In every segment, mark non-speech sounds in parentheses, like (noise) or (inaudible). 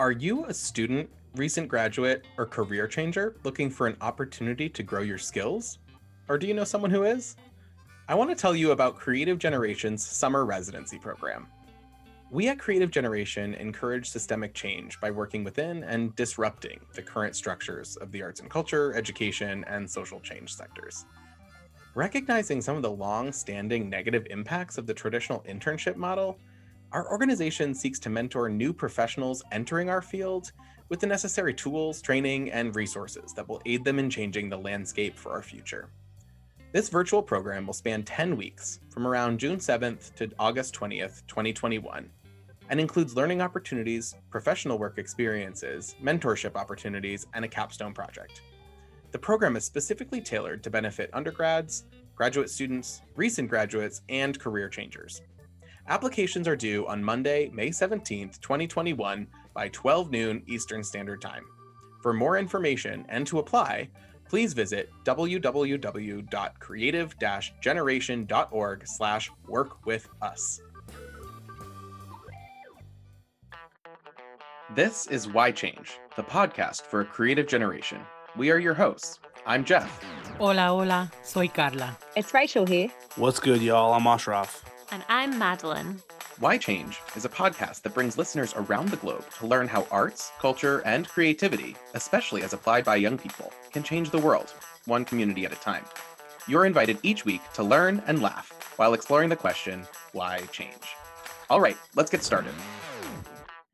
Are you a student, recent graduate, or career changer looking for an opportunity to grow your skills? Or do you know someone who is? I want to tell you about Creative Generation's summer residency program. We at Creative Generation encourage systemic change by working within and disrupting the current structures of the arts and culture, education, and social change sectors. Recognizing some of the long standing negative impacts of the traditional internship model, our organization seeks to mentor new professionals entering our field with the necessary tools, training, and resources that will aid them in changing the landscape for our future. This virtual program will span 10 weeks from around June 7th to August 20th, 2021, and includes learning opportunities, professional work experiences, mentorship opportunities, and a capstone project. The program is specifically tailored to benefit undergrads, graduate students, recent graduates, and career changers. Applications are due on Monday, May 17th, 2021 by 12 noon Eastern Standard Time. For more information and to apply, please visit www.creative-generation.org slash work with us. This is Why Change, the podcast for a creative generation. We are your hosts. I'm Jeff. Hola, hola, soy Carla. It's Rachel here. What's good, y'all? I'm Ashraf. And I'm Madeline. Why Change is a podcast that brings listeners around the globe to learn how arts, culture, and creativity, especially as applied by young people, can change the world, one community at a time. You're invited each week to learn and laugh while exploring the question, why change? All right, let's get started.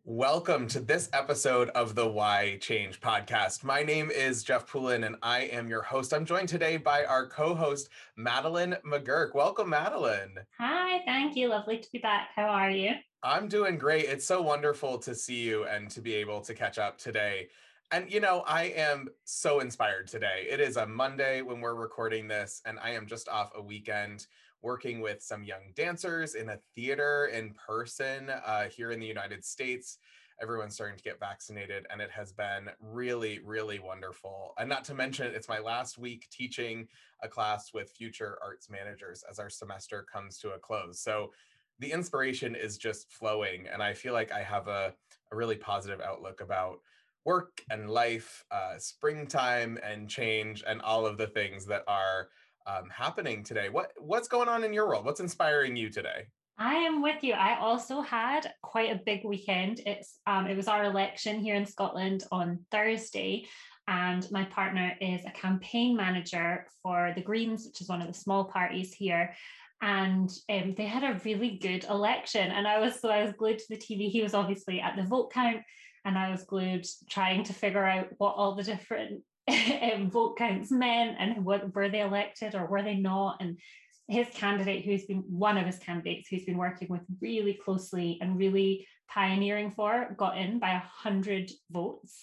Welcome to this episode of the Why Change podcast. My name is Jeff Poulin and I am your host. I'm joined today by our co host, Madeline McGurk. Welcome, Madeline. Hi, thank you. Lovely to be back. How are you? I'm doing great. It's so wonderful to see you and to be able to catch up today. And you know, I am so inspired today. It is a Monday when we're recording this, and I am just off a weekend working with some young dancers in a theater in person uh, here in the United States. Everyone's starting to get vaccinated, and it has been really, really wonderful. And not to mention, it's my last week teaching a class with future arts managers as our semester comes to a close. So the inspiration is just flowing, and I feel like I have a, a really positive outlook about work and life, uh, springtime and change, and all of the things that are um, happening today. What what's going on in your world? What's inspiring you today? I am with you. I also had quite a big weekend. It's um, it was our election here in Scotland on Thursday, and my partner is a campaign manager for the Greens, which is one of the small parties here. And um, they had a really good election, and I was so I was glued to the TV. He was obviously at the vote count, and I was glued trying to figure out what all the different (laughs) vote counts meant and what were they elected or were they not? And his candidate who's been one of his candidates who's been working with really closely and really pioneering for got in by a hundred votes.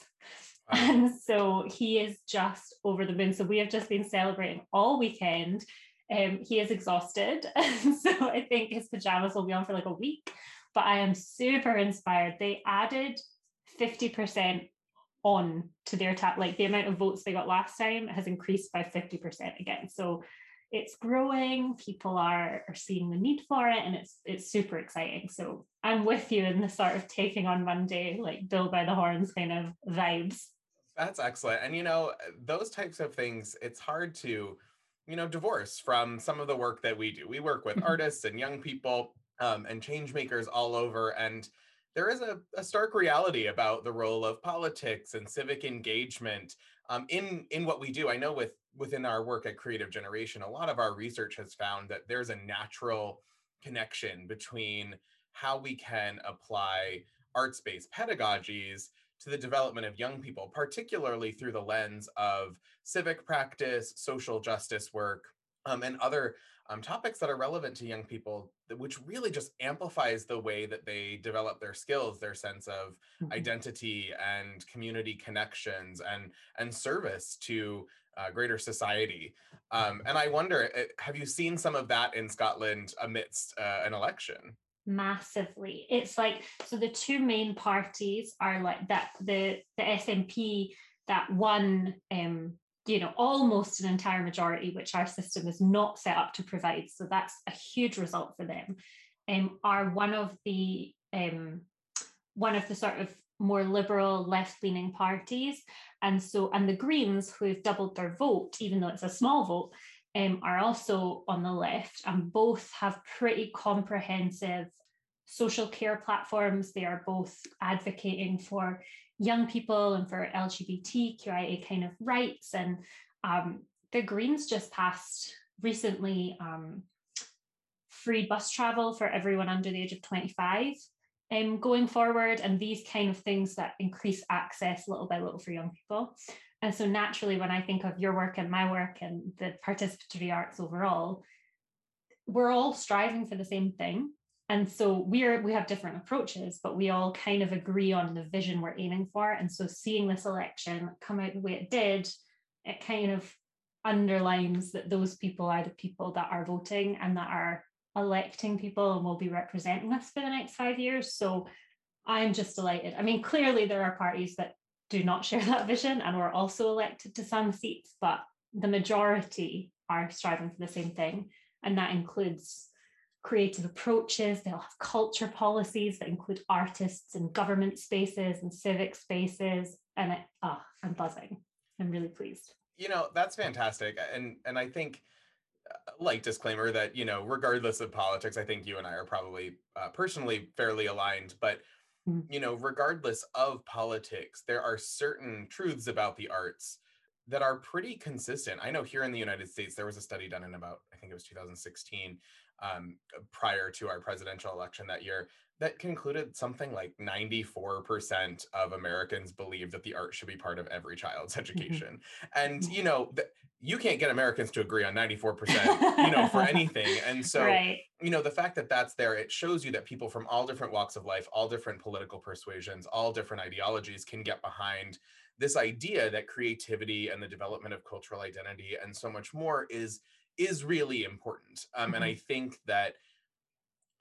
Wow. (laughs) and so he is just over the moon. So we have just been celebrating all weekend. Um, he is exhausted. (laughs) So i think his pajamas will be on for like a week but i am super inspired. They added 50% on to their tap like the amount of votes they got last time has increased by 50% again. So it's growing people are are seeing the need for it and it's it's super exciting. So i'm with you in the sort of taking on monday like bill by the horns kind of vibes. That's excellent. And you know those types of things it's hard to you know divorce from some of the work that we do. We work with (laughs) artists and young people um, and change makers all over and there is a, a, stark reality about the role of politics and civic engagement um, in in what we do. I know with within our work at Creative Generation, a lot of our research has found that there's a natural connection between how we can apply arts-based pedagogies to the development of young people, particularly through the lens of civic practice, social justice work, um, and other um, topics that are relevant to young people, which really just amplifies the way that they develop their skills, their sense of mm-hmm. identity and community connections and and service to uh, greater society. Um, and I wonder, eh, have you seen some of that in Scotland amidst uh, an election? Massively. It's like so the two main parties are like that the the SNP that won um you know almost an entire majority which our system is not set up to provide so that's a huge result for them um, are one of the um, one of the sort of more liberal, left leaning parties. And so, and the Greens, who've doubled their vote, even though it's a small vote, um, are also on the left, and both have pretty comprehensive social care platforms. They are both advocating for young people and for LGBTQIA kind of rights. And um, the Greens just passed recently um, free bus travel for everyone under the age of 25 um, going forward, and these kind of things that increase access little by little for young people. And so naturally, when I think of your work and my work and the participatory arts overall, we're all striving for the same thing. And so we're we have different approaches, but we all kind of agree on the vision we're aiming for. And so seeing this election come out the way it did, it kind of underlines that those people are the people that are voting and that are electing people and will be representing us for the next five years. So I'm just delighted. I mean, clearly there are parties that do not (laughs) share that vision and were also elected to some seats, but the majority are striving for the same thing. And that includes creative approaches. They'll have culture policies that include artists and government spaces and civic spaces. And it, oh, I'm buzzing. I'm really pleased. You know, that's fantastic. And and I think like disclaimer that you know regardless of politics i think you and i are probably uh, personally fairly aligned but mm. you know regardless of politics there are certain truths about the arts that are pretty consistent i know here in the united states there was a study done in about i think it was 2016 um, prior to our presidential election that year that concluded something like 94% of Americans believe that the art should be part of every child's mm-hmm. education. And, mm-hmm. you know, th- you can't get Americans to agree on 94%, you know, for (laughs) anything. And so, right. you know, the fact that that's there, it shows you that people from all different walks of life, all different political persuasions, all different ideologies can get behind this idea that creativity and the development of cultural identity and so much more is is really important. Um, mm-hmm. And I think that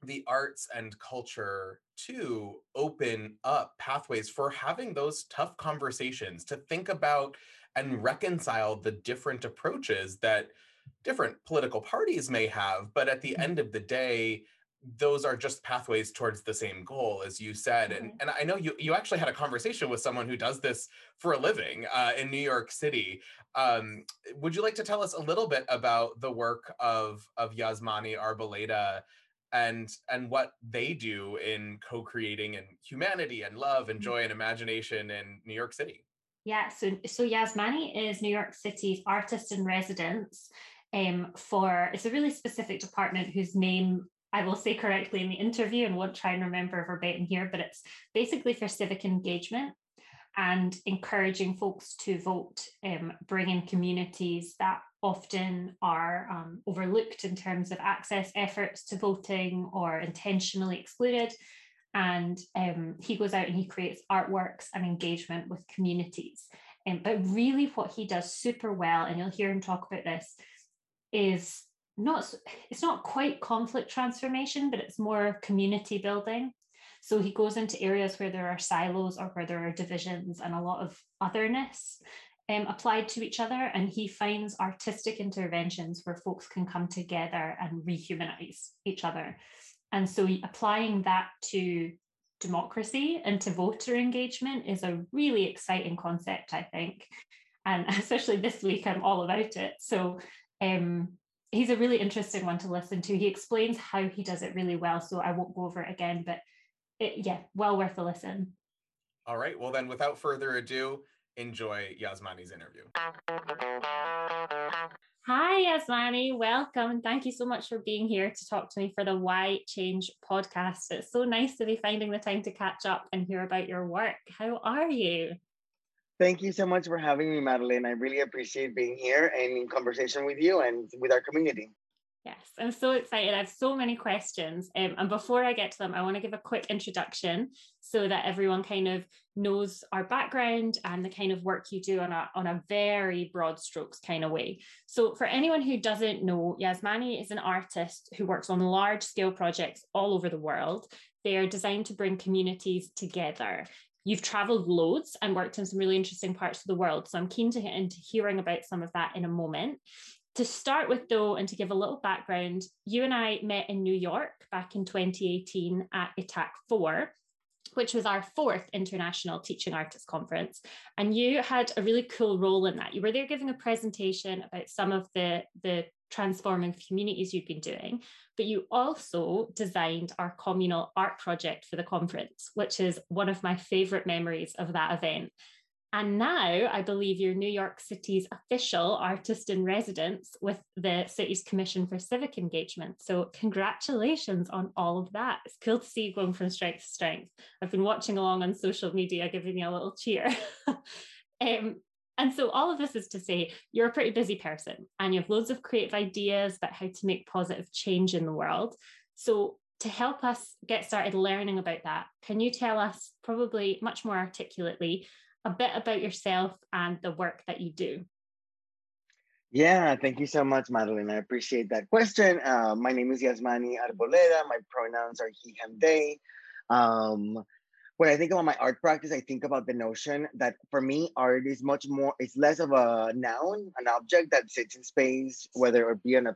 the arts and culture to open up pathways for having those tough conversations to think about and reconcile the different approaches that different political parties may have but at the mm-hmm. end of the day those are just pathways towards the same goal as you said and, mm-hmm. and i know you, you actually had a conversation with someone who does this for a living uh, in new york city um, would you like to tell us a little bit about the work of of yazmany arboleda and and what they do in co-creating and humanity and love and mm-hmm. joy and imagination in New York City. Yeah, so so Yazmany is New York City's artist in residence um, for it's a really specific department whose name I will say correctly in the interview and won't try and remember verbatim here, but it's basically for civic engagement and encouraging folks to vote, um, bring in communities that often are um, overlooked in terms of access efforts to voting or intentionally excluded. And um, he goes out and he creates artworks and engagement with communities. Um, but really, what he does super well, and you'll hear him talk about this, is not it's not quite conflict transformation, but it's more community building. So he goes into areas where there are silos or where there are divisions and a lot of otherness um, applied to each other. And he finds artistic interventions where folks can come together and rehumanize each other. And so applying that to democracy and to voter engagement is a really exciting concept, I think. And (laughs) especially this week, I'm all about it. So um, he's a really interesting one to listen to. He explains how he does it really well. So I won't go over it again, but it, yeah, well worth a listen. All right. Well, then, without further ado, enjoy Yazmany's interview. Hi, Yazmany. Welcome. Thank you so much for being here to talk to me for the Why Change podcast. It's so nice to be finding the time to catch up and hear about your work. How are you? Thank you so much for having me, Madeline. I really appreciate being here and in conversation with you and with our community. Yes, I'm so excited. I have so many questions. Um, and before I get to them, I want to give a quick introduction so that everyone kind of knows our background and the kind of work you do on a, on a very broad strokes kind of way. So, for anyone who doesn't know, Yazmany is an artist who works on large scale projects all over the world. They are designed to bring communities together. You've traveled loads and worked in some really interesting parts of the world. So I'm keen to get into hearing about some of that in a moment to start with, though, and to give a little background, you and I met in New York back in 2018 at ITAC 4. which was our fourth International Teaching Artists Conference. And you had a really cool role in that. You were there giving a presentation about some of the, the transforming communities you've been doing, but you also designed our communal art project for the conference, which is one of my favorite memories of that event. And now I believe you're New York City's official artist in residence with the city's Commission for Civic Engagement. So, congratulations on all of that. It's cool to see you going from strength to strength. I've been watching along on social media, giving you a little cheer. (laughs) um, and so, all of this is to say, you're a pretty busy person and you have loads of creative ideas about how to make positive change in the world. So, to help us get started learning about that, can you tell us, probably much more articulately, a bit about yourself and the work that you do. Yeah, thank you so much, Madeline. I appreciate that question. Uh, my name is Yazmany Arboleda. My pronouns are he, him, they. Um, when I think about my art practice, I think about the notion that for me, art is much more, it's less of a noun, an object that sits in space, whether it be on a,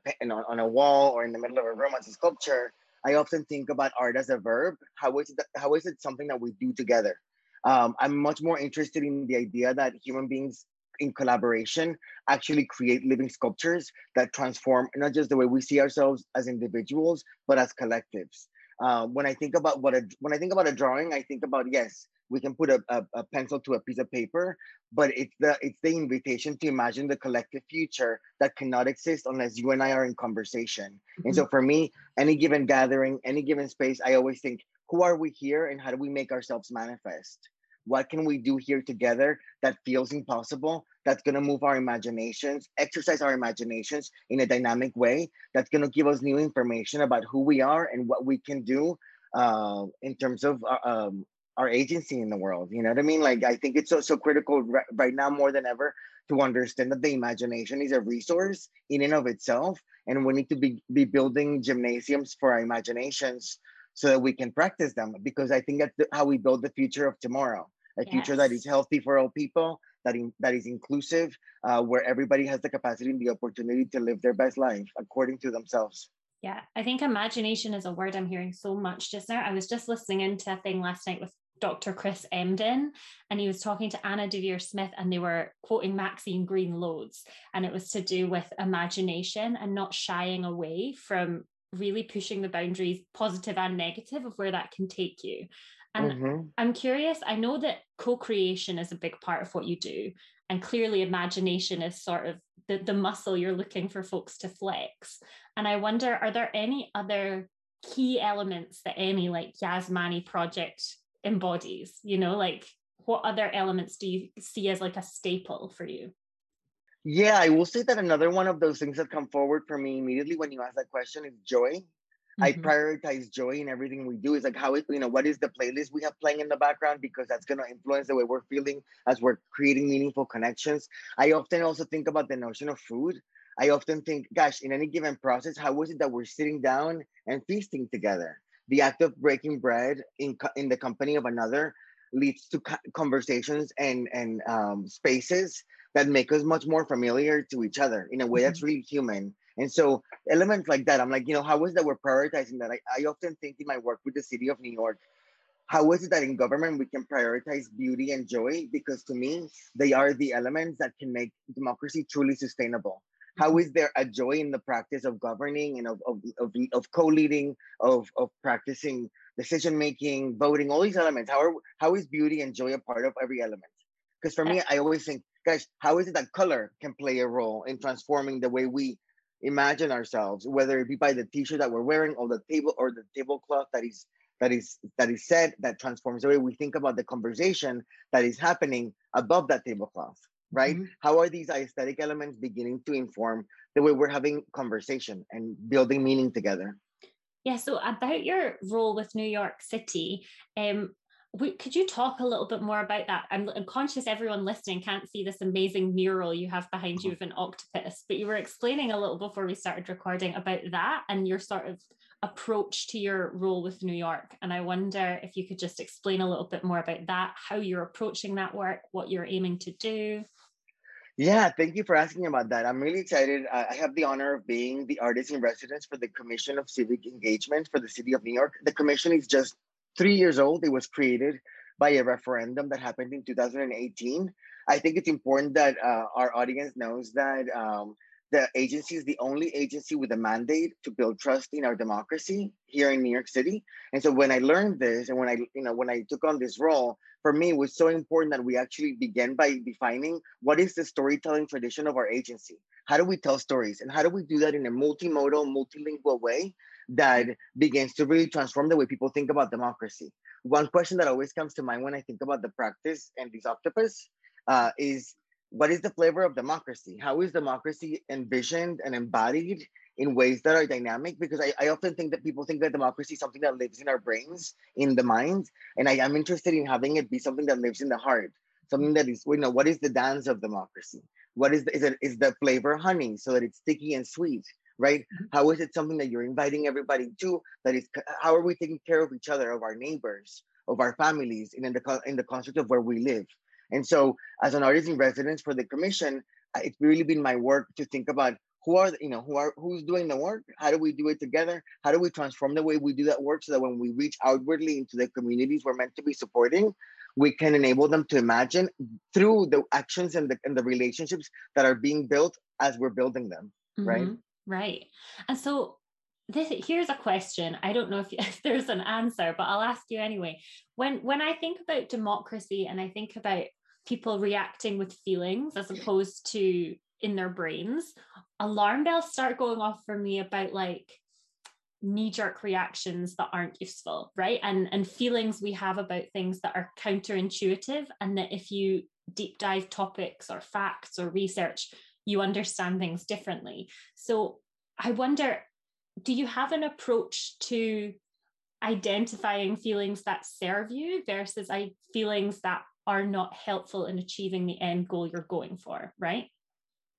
on a wall or in the middle of a room as a sculpture. I often think about art as a verb. How is it, how is it something that we do together? Um, I'm much more interested in the idea that human beings in collaboration actually create living sculptures that transform not just the way we see ourselves as individuals, but as collectives. Uh, when I think about what a when I think about a drawing, I think about yes, we can put a, a, a, pencil to a piece of paper, but it's the it's the invitation to imagine the collective future that cannot exist unless you and I are in conversation. Mm-hmm. And so for me, any given gathering, any given space, I always think, who are we here and how do we make ourselves manifest? What can we do here together that feels impossible that's going to move our imaginations exercise our imaginations in a dynamic way that's going to give us new information about who we are and what we can do uh, in terms of uh, um, our agency in the world you know what i mean? Like i think it's so so critical right now more than ever to understand that the imagination is a resource in and of itself and we need to be, be building gymnasiums for our imaginations so that we can practice them because i think that's how we build the future of tomorrow a yes. future that is healthy for all people, that in, that is inclusive, uh, where everybody has the capacity and the opportunity to live their best life according to themselves. Yeah, I think imagination is a word I'm hearing so much just now. I was just listening into a thing last night with Dr. Chris Emdin, and he was talking to Anna Deavere Smith, and they were quoting Maxine Greene loads. And it was to do with imagination and not shying away from really pushing the boundaries, positive and negative, of where that can take you. And mm-hmm. I'm curious, I know that co creation is a big part of what you do. And clearly, imagination is sort of the, the muscle you're looking for folks to flex. And I wonder, are there any other key elements that any like Yazmany project embodies? You know, like what other elements do you see as like a staple for you? Yeah, I will say that another one of those things that come forward for me immediately when you ask that question is joy. I mm-hmm. prioritize joy in everything we do. It's like how it, you know, what is the playlist we have playing in the background because that's going to influence the way we're feeling as we're creating meaningful connections. I often also think about the notion of food. I often think, gosh, in any given process, how is it that we're sitting down and feasting together? The act of breaking bread in in the company of another leads to conversations and and um, spaces that make us much more familiar to each other in a way mm-hmm. that's really human and so elements like that, I'm like, you know, how is that we're prioritizing that? I, I often think in my work with the city of New York, how is it that in government we can prioritize beauty and joy? Because to me, they are the elements that can make democracy truly sustainable. How mm-hmm. there a joy in the practice of governing and of, of, of, of co-leading, of, of practicing decision making, voting, all these elements? How, are, how is beauty and joy a part of every element? Because for me, I always think, guys, how is it that color can play a role in transforming the way we imagine ourselves, whether it be by the t-shirt that we're wearing or the table or the tablecloth that is that is that is said that transforms the way we think about the conversation that is happening above that tablecloth right mm-hmm. how are these aesthetic elements beginning to inform the way we're having conversation and building meaning together yeah so about your role with new york city um could you talk a little bit more about that? I'm, I'm, conscious everyone listening can't see this amazing mural you have behind you mm-hmm. of an octopus, but you were explaining a little before we started recording about that and your sort of approach to your role with New York. And I wonder if you could just explain a little bit more about that, how you're approaching that work, what you're aiming to do. Yeah, thank you for asking about that. I'm really excited. I have the honor of being the artist in residence for the Commission of Civic Engagement for the City of New York. The commission is just three years old. It was created by a referendum that happened in 2018. I think it's important that uh, our audience knows that um, the agency is the only agency with a mandate to build trust in our democracy here in New York City. And so when I learned this and when I, you know, when I took on this role, for me it was so important that we actually begin by defining what is the storytelling tradition of our agency. How do we tell stories? And how do we do that in a multimodal, multilingual way that begins to really transform the way people think about democracy? One question that always comes to mind when I think about the practice and these octopus uh, is what is the flavor of democracy? How is democracy envisioned and embodied in ways that are dynamic? Because I, I often think that people think that democracy is something that lives in our brains, in the mind. And I am interested in having it be something that lives in the heart, something that is, you know, what is the dance of democracy? What is the, is it is the flavor honey so that it's sticky and sweet? Right? Mm-hmm. How is it something that you're inviting everybody to? That is, how are we taking care of each other, of our neighbors, of our families, and in the in the construct of where we live? And so, as an artist in residence for the commission, it's really been my work to think about who are you know who are who's doing the work how do we do it together how do we transform the way we do that work so that when we reach outwardly into the communities we're meant to be supporting we can enable them to imagine through the actions and the, and the relationships that are being built as we're building them mm-hmm. right right. And so this here's a question. I don't know if, (laughs) if there's an answer but i'll ask you anyway. When when i think about democracy and i think about people reacting with feelings as opposed to in their brains alarm bells start going off for me about like knee jerk reactions that aren't useful right? And and feelings we have about things that are counterintuitive and that if you deep dive topics or facts or research you understand things differently so i wonder do you have an approach to identifying feelings that serve you versus I, feelings that are not helpful in achieving the end goal you're going for, right?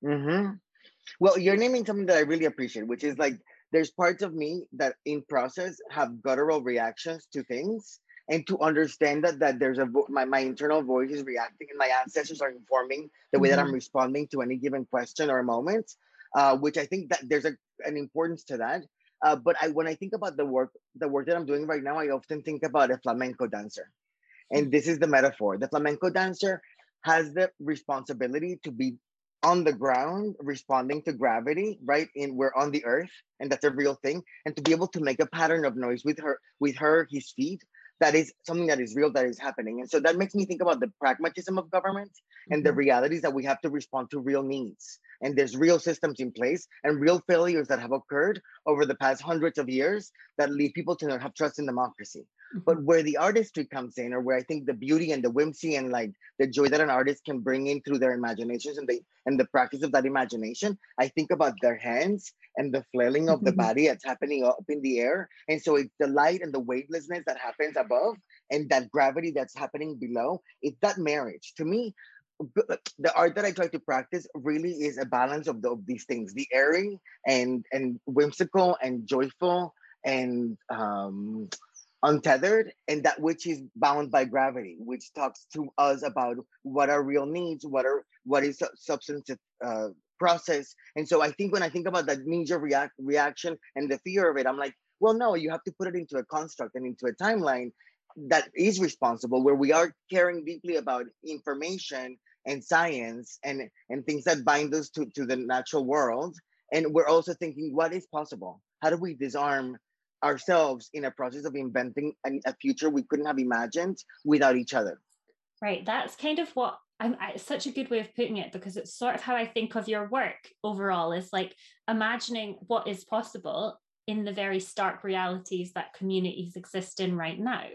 Mm-hmm. Well, you're naming something that I really appreciate, which is like there's parts of me that in process have guttural reactions to things and to understand that that there's a vo- my, my internal voice is reacting and my ancestors are informing the way mm-hmm. that i'm responding to any given question or moment uh, which i think that there's a, an importance to that uh, but I, when i think about the work the work that i'm doing right now i often think about a flamenco dancer and this is the metaphor. The flamenco dancer has the responsibility to be on the ground responding to gravity right in we're on the earth and that's a real thing and to be able to make a pattern of noise with her with her his feet that is something that is real that is happening and so that makes me think about the pragmatism of government mm-hmm. and the mm-hmm. realities that we have to respond to real needs and there's real systems in place and real failures that have occurred over the past hundreds of years that lead people to not have trust in democracy but where the artistry comes in, or where I think the beauty and the whimsy and like the joy that an artist can bring in through their imaginations and the and the practice of that imagination, I think about their hands and the flailing of the (laughs) body that's happening up in the air. And so it's the light and the weightlessness that happens above and that gravity that's happening below. It's that marriage. To me, the art that I try to practice really is a balance of, the, of these things: the airy and and whimsical and joyful and um, untethered and that which is bound by gravity which talks to us about what are real needs what are what is substantive uh, process. And so i think when i think about that knee-jerk react, reaction and the fear of it i'm like well no you have to put it into a construct and into a timeline that is responsible where we are caring deeply about information and science and and things that bind us to, to the natural world. And we're also thinking what is possible? How do we disarm ourselves in a process of inventing a, future we couldn't have imagined without each other. Right. That's kind of what I'm such a good way of putting it because it's sort of how I think of your work overall is like imagining what is possible in the very stark realities that communities exist in right now.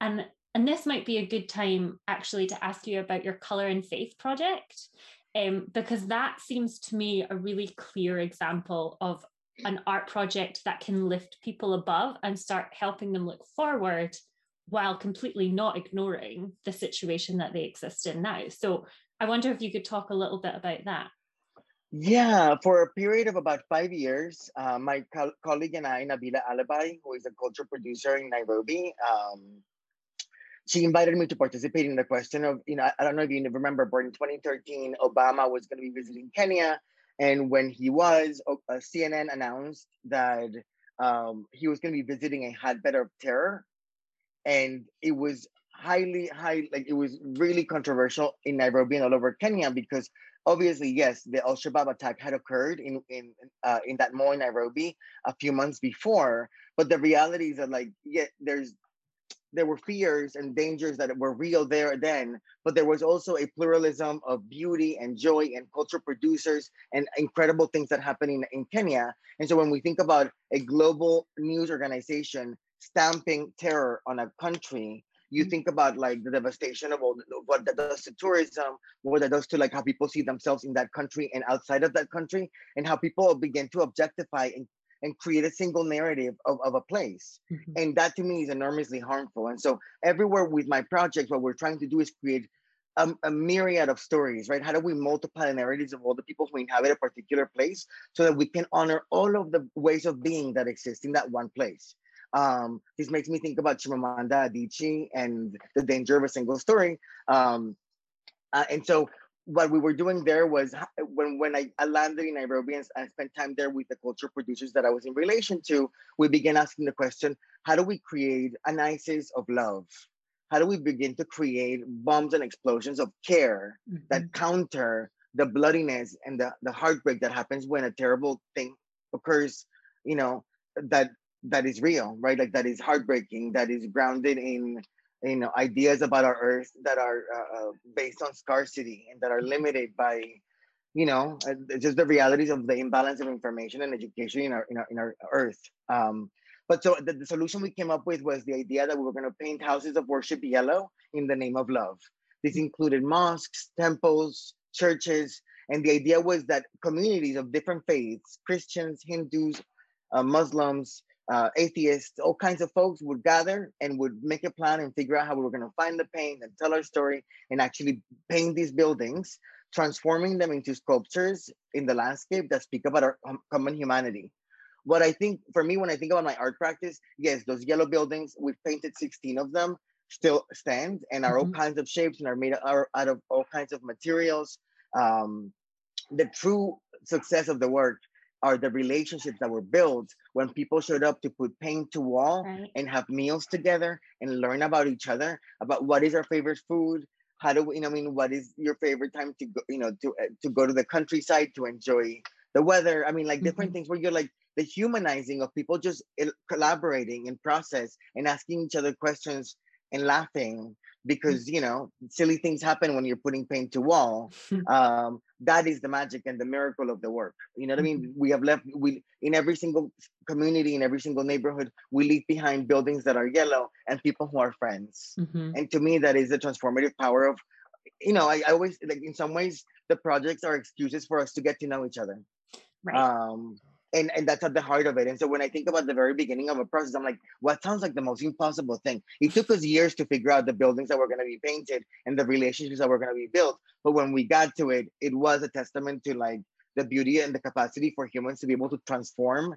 And and this might be a good time actually to ask you about your color in faith project um, because that seems to me a really clear example of an art project that can lift people above and start helping them look forward while completely not ignoring the situation that they exist in now. So I wonder if you could talk a little bit about that. Yeah, for a period of about five years, uh, my co- colleague and I, Nabila Alibhai, who is a culture producer in Nairobi, um, she invited me to participate in the question of, you know, I don't know if you remember, but in 2013, Obama was going to be visiting Kenya and when he was, uh, CNN announced that um, he was going to be visiting a hotbed of terror. and it was highly high like it was really controversial in nairobi and all over kenya because obviously yes the al-shabaab attack had occurred in in uh, in that mall in nairobi a few months before but the reality is that like yeah there's there were fears and dangers that were real there then, but there was also a pluralism of beauty and joy and culture producers and incredible things that happen in, in Kenya. And so when we think about a global news organization stamping terror on a country, you mm-hmm. think about like the devastation of all, what that does to tourism, what that does to like how people see themselves in that country and outside of that country, and how people begin to objectify and and create a single narrative of, of a place. Mm-hmm. And that to me is enormously harmful. And so everywhere with my project, what we're trying to do is create a, a, myriad of stories, right? How do we multiply the narratives of all the people who inhabit a particular place so that we can honor all of the ways of being that exist in that one place? Um, this makes me think about Chimamanda Adichie and the danger of a single story. Um, uh, and so what we were doing there was when when I, I landed in Nairobi and I spent time there with the culture producers that I was in relation to, we began asking the question, how do we create an ISIS of love? How do we begin to create bombs and explosions of care mm-hmm. that counter the bloodiness and the, the heartbreak that happens when a terrible thing occurs, you know, that that is real, right? Like that is heartbreaking, that is grounded in you know ideas about our earth that are uh, uh, based on scarcity and that are limited by you know uh, just the realities of the imbalance of information and education in our in our, in our earth. Um, but so the, the solution we came up with was the idea that we were going to paint houses of worship yellow in the name of love. This included mosques temples churches and the idea was that communities of different faiths christians hindus uh, muslims uh, atheists, all kinds of folks would gather and would make a plan and figure out how we were going to find the paint and tell our story and actually paint these buildings, transforming them into sculptures in the landscape that speak about our common humanity. What I think for me, when I think about my art practice, yes, those yellow buildings, we've painted 16 of them, still stand and are mm-hmm. all kinds of shapes and are made are out of all kinds of materials. Um, the true success of the work are the relationships that were built when people showed up to put paint to wall right. and have meals together and learn about each other about what is our favorite food how do we you know i mean what is your favorite time to go you know to uh, to go to the countryside to enjoy the weather i mean like different mm-hmm. things where you're like the humanizing of people just collaborating in process and asking each other questions and laughing because you know silly things happen when you're putting paint to wall (laughs) um, that is the magic and the miracle of the work you know what i mean mm-hmm. we have left we in every single community in every single neighborhood we leave behind buildings that are yellow and people who are friends mm-hmm. and to me that is the transformative power of you know I, I always like in some ways the projects are excuses for us to get to know each other right. um and and that's at the heart of it. And so when i think about the very beginning of a process i'm like what sounds like the most impossible thing? It took us years to figure out the buildings that were going to be painted and the relationships that were going to be built. But when we got to it it was a testament to like the beauty and the capacity for humans to be able to transform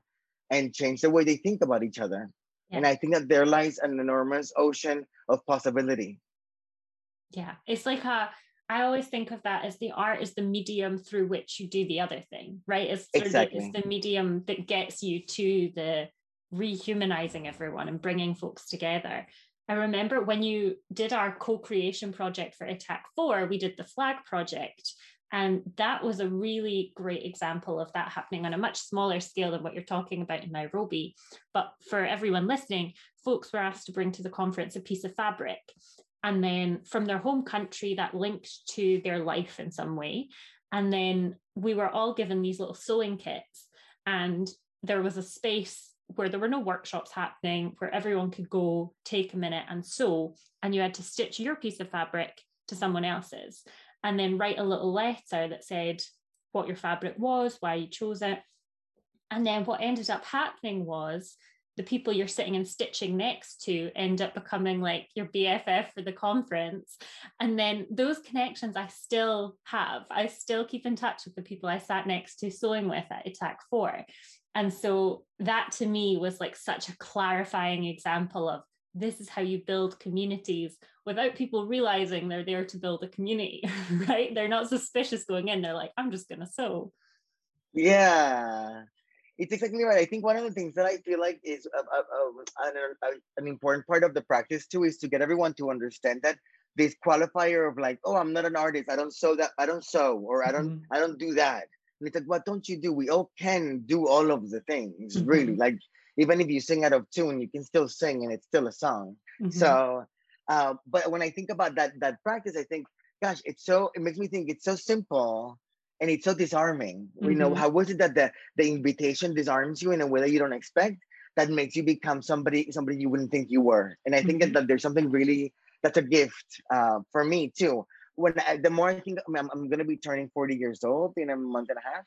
and change the way they think about each other. Yeah. and i think that there lies an enormous ocean of possibility. Yeah. It's like a I always think of that as the art is the medium through which you do the other thing, right? It's, exactly. it's the medium that gets you to the rehumanizing everyone and bringing folks together. I remember when you did our co-creation project for ITAC 4, we did the flag project. And that was a really great example of that happening on a much smaller scale than what you're talking about in Nairobi. But for everyone listening, folks were asked to bring to the conference a piece of fabric and then from their home country that linked to their life in some way. And then we were all given these little sewing kits, and there was a space where there were no workshops happening, where everyone could go take a minute and sew, and you had to stitch your piece of fabric to someone else's, and then write a little letter that said what your fabric was, why you chose it. And then what ended up happening was the people you're sitting and stitching next to end up becoming like your BFF for the conference. And then those connections I still have. I still keep in touch with the people I sat next to sewing with at ITAC 4. And so that to me was like such a clarifying example of this is how you build communities without people realizing they're there to build a community, (laughs) right? They're not suspicious going in. They're like, I'm just going to sew. Yeah it's exactly right. I think one of the things that I feel like is a, a, a, an, an important part of the practice too is to get everyone to understand that this qualifier of like, oh, I'm not an artist. I don't sew that. I don't sew, or I don't. Mm-hmm. I don't do that. And it's like, what don't you do? We all can do all of the things. Mm-hmm. Really, like even if you sing out of tune, you can still sing, and it's still a song. Mm-hmm. So, uh, but when I think about that that practice, I think, gosh, it's so. It makes me think it's so simple and it's so disarming. Mm-hmm. We know how was it that the the invitation disarms you in a way that you don't expect that makes you become somebody somebody you wouldn't think you were. And I think mm-hmm. that, that there's something really that's a gift uh, for me too. When I, the more I think I am I'm, gonna be turning 40 years old in a month and a half,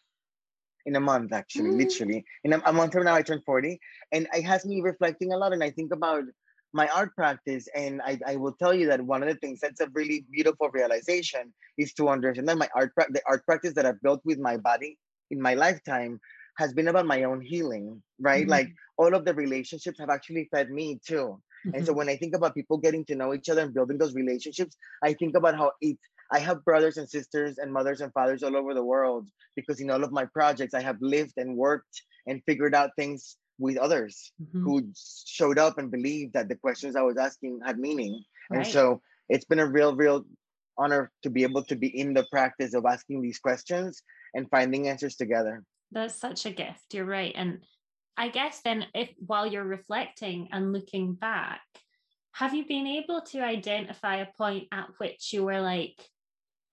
in a month actually, mm. literally. In a, a, month from now, I turn 40, and it has me reflecting a lot. And I think about my art practice, and I, I will tell you that one of the things that's a really beautiful realization is to understand that my art the art practice that I've built with my body in my lifetime has been about my own healing, right? Mm-hmm. Like all of the relationships have actually fed me too. Mm-hmm. And so mm-hmm. when I think about people getting to know each other and building those relationships, I think about how it I have brothers and sisters and mothers and fathers all over the world because in all of my projects I have lived and worked and figured out things with others mm-hmm. who showed up and believed that the questions I was asking had meaning. Right. And so it's been a real, real honor to be able to be in the practice of asking these questions and finding answers together. That's such a gift. You're right. And I guess then, if while you're reflecting and looking back, have you been able to identify a point at which you were like,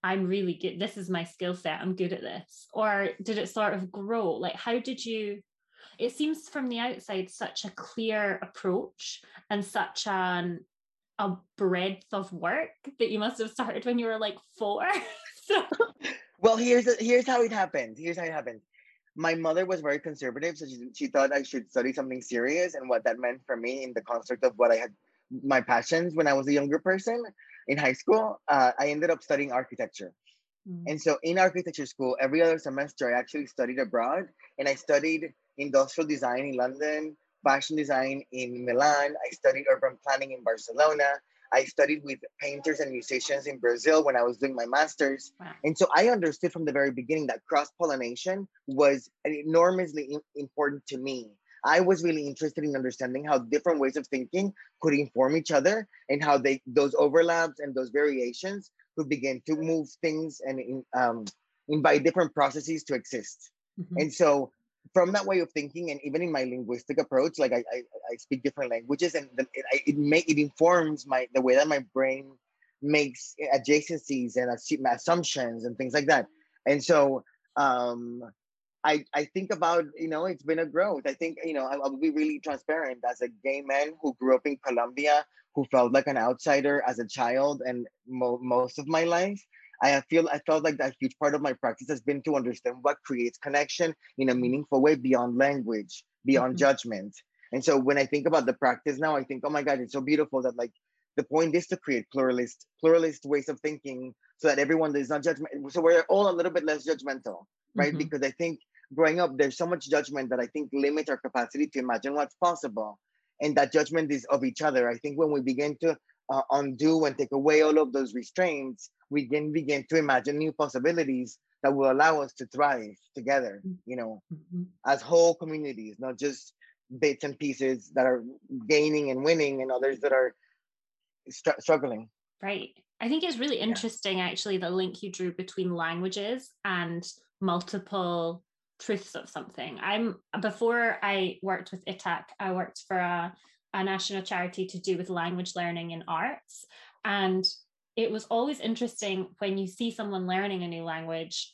I'm really good, this is my skill set, I'm good at this? Or did it sort of grow? Like, how did you? It seems from the outside such a clear approach and such an a breadth of work that you must have started when you were like four. (laughs) so well here's here's how it happened. Here's how it happened my mother was very conservative, so she, she thought I should study something serious. And what that meant for me in the construct of what I had, my passions when I was a younger person in high school, uh, I ended up studying architecture. Mm. And so in architecture school, every other semester, I actually studied abroad and I studied industrial design in London, fashion design in Milan. I studied urban planning in Barcelona. I studied with painters and musicians in Brazil when I was doing my master's. Wow. And so I understood from the very beginning that cross pollination was enormously important to me. I was really interested in understanding how different ways of thinking could inform each other and how they those overlaps and those variations could begin to move things and um, invite different processes to exist. Mm-hmm. And so from that way of thinking and even in my linguistic approach like i i, I speak different languages and it it, may, it informs my the way that my brain makes adjacencies and assumptions and things like that. And so um I, I think about you know it's been a growth. I think you know I, will be really transparent. As a gay man who grew up in colombia who felt like an outsider as a child and mo- most of my life I feel I felt like that huge part of my practice has been to understand what creates connection in a meaningful way beyond language, beyond mm-hmm. judgment. And so when I think about the practice now, I think, oh my God, it's so beautiful that like the point is to create pluralist, pluralist ways of thinking so that everyone is not judgment. So we're all a little bit less judgmental, right? Mm-hmm. Because I think growing up, there's so much judgment that I think limits our capacity to imagine what's possible. And that judgment is of each other. I think when we begin to uh, undo and take away all of those restraints, we can begin to imagine new possibilities that will allow us to thrive together, you know, mm-hmm. as whole communities, not just bits and pieces that are gaining and winning and others that are str- struggling. Right. I think it's really interesting, yeah. actually, the link you drew between languages and multiple truths of something. I'm before I worked with ITAC, I worked for a, a national charity to do with language learning in arts. And it was always interesting when you see someone learning a new language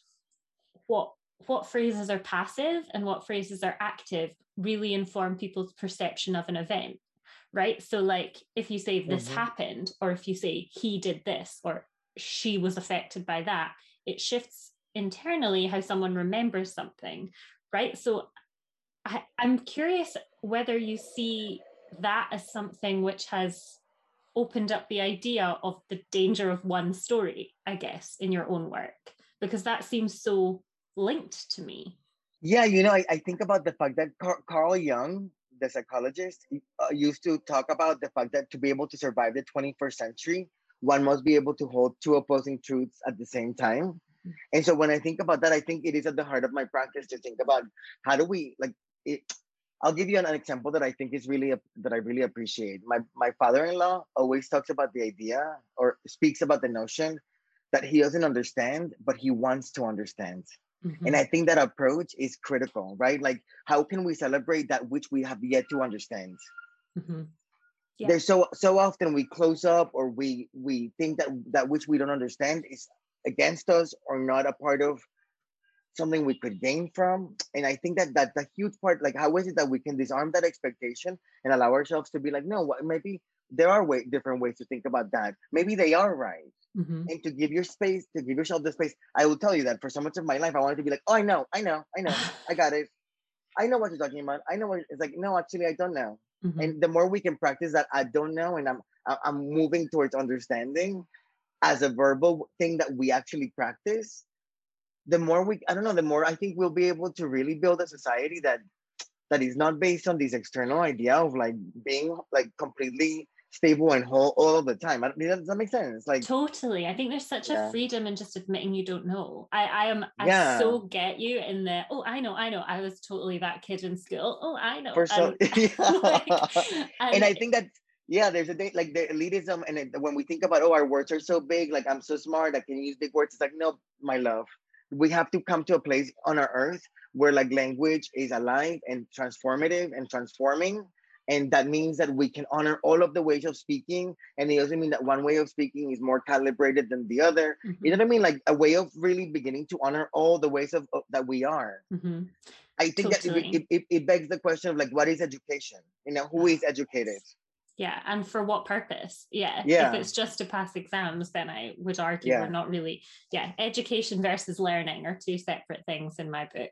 what what phrases are passive and what phrases are active really inform people's perception of an event right so like if you say this mm-hmm. happened or if you say he did this or she was affected by that it shifts internally how someone remembers something right so I, i'm curious whether you see that as something which has opened up the idea of the danger of one story, I guess, in your own work, because that seems so linked to me. Yeah, you know, I, I think about the fact that Car- Carl Jung, the psychologist, uh, used to talk about the fact that to be able to survive the 21st century, one must be able to hold two opposing truths at the same time. And so when I think about that, I think it is at the heart of my practice to think about how do we like it, I'll give you an, an example that I think is really that I really appreciate. My my father-in-law always talks about the idea or speaks about the notion that he doesn't understand, but he wants to understand. Mm-hmm. And I think that approach is critical, right? Like, how can we celebrate that which we have yet to understand? Mm-hmm. Yeah. There's so so often we close up or we we think that that which we don't understand is against us or not a part of something we could gain from. And I think that that's a huge part. Like, how is it that we can disarm that expectation and allow ourselves to be like, no, what maybe there are way different ways to think about that. Maybe they are right. Mm-hmm. And to give your space, to give yourself the space. I will tell you that for so much of my life, I wanted to be like, oh, I know, I know, I know, (laughs) I got it. I know what you're talking about. I know what it's like. No, actually, I don't know. Mm-hmm. And the more we can practice that, I don't know, and I'm I'm moving towards understanding as a verbal thing that we actually practice. The more we, I don't know, the more I think we'll be able to really build a society that that is not based on this external idea of like being like completely stable and whole all the time. does that make sense? Like totally. I think there's such yeah. a freedom in just admitting you don't know. I I am I yeah. so get you in the oh I know I know I was totally that kid in school. Oh I know. For and, (laughs) like, and, (laughs) and I think that yeah, there's a day like the elitism, and it, when we think about oh our words are so big, like I'm so smart, I can use big words. It's like no, my love, we have to come to a place on our earth where like language is alive and transformative and transforming and that means that we can honor all of the ways of speaking and it doesn't mean that one way of speaking is more calibrated than the other mm-hmm. you know what i mean like a way of really beginning to honor all the ways of, of that we are mm-hmm. i think totally. that it, it, it, begs the question of like what is education you know who is educated yeah and for what purpose yeah yeah if it's just to pass exams then i would argue yeah. we're not really yeah education versus learning are two separate things in my book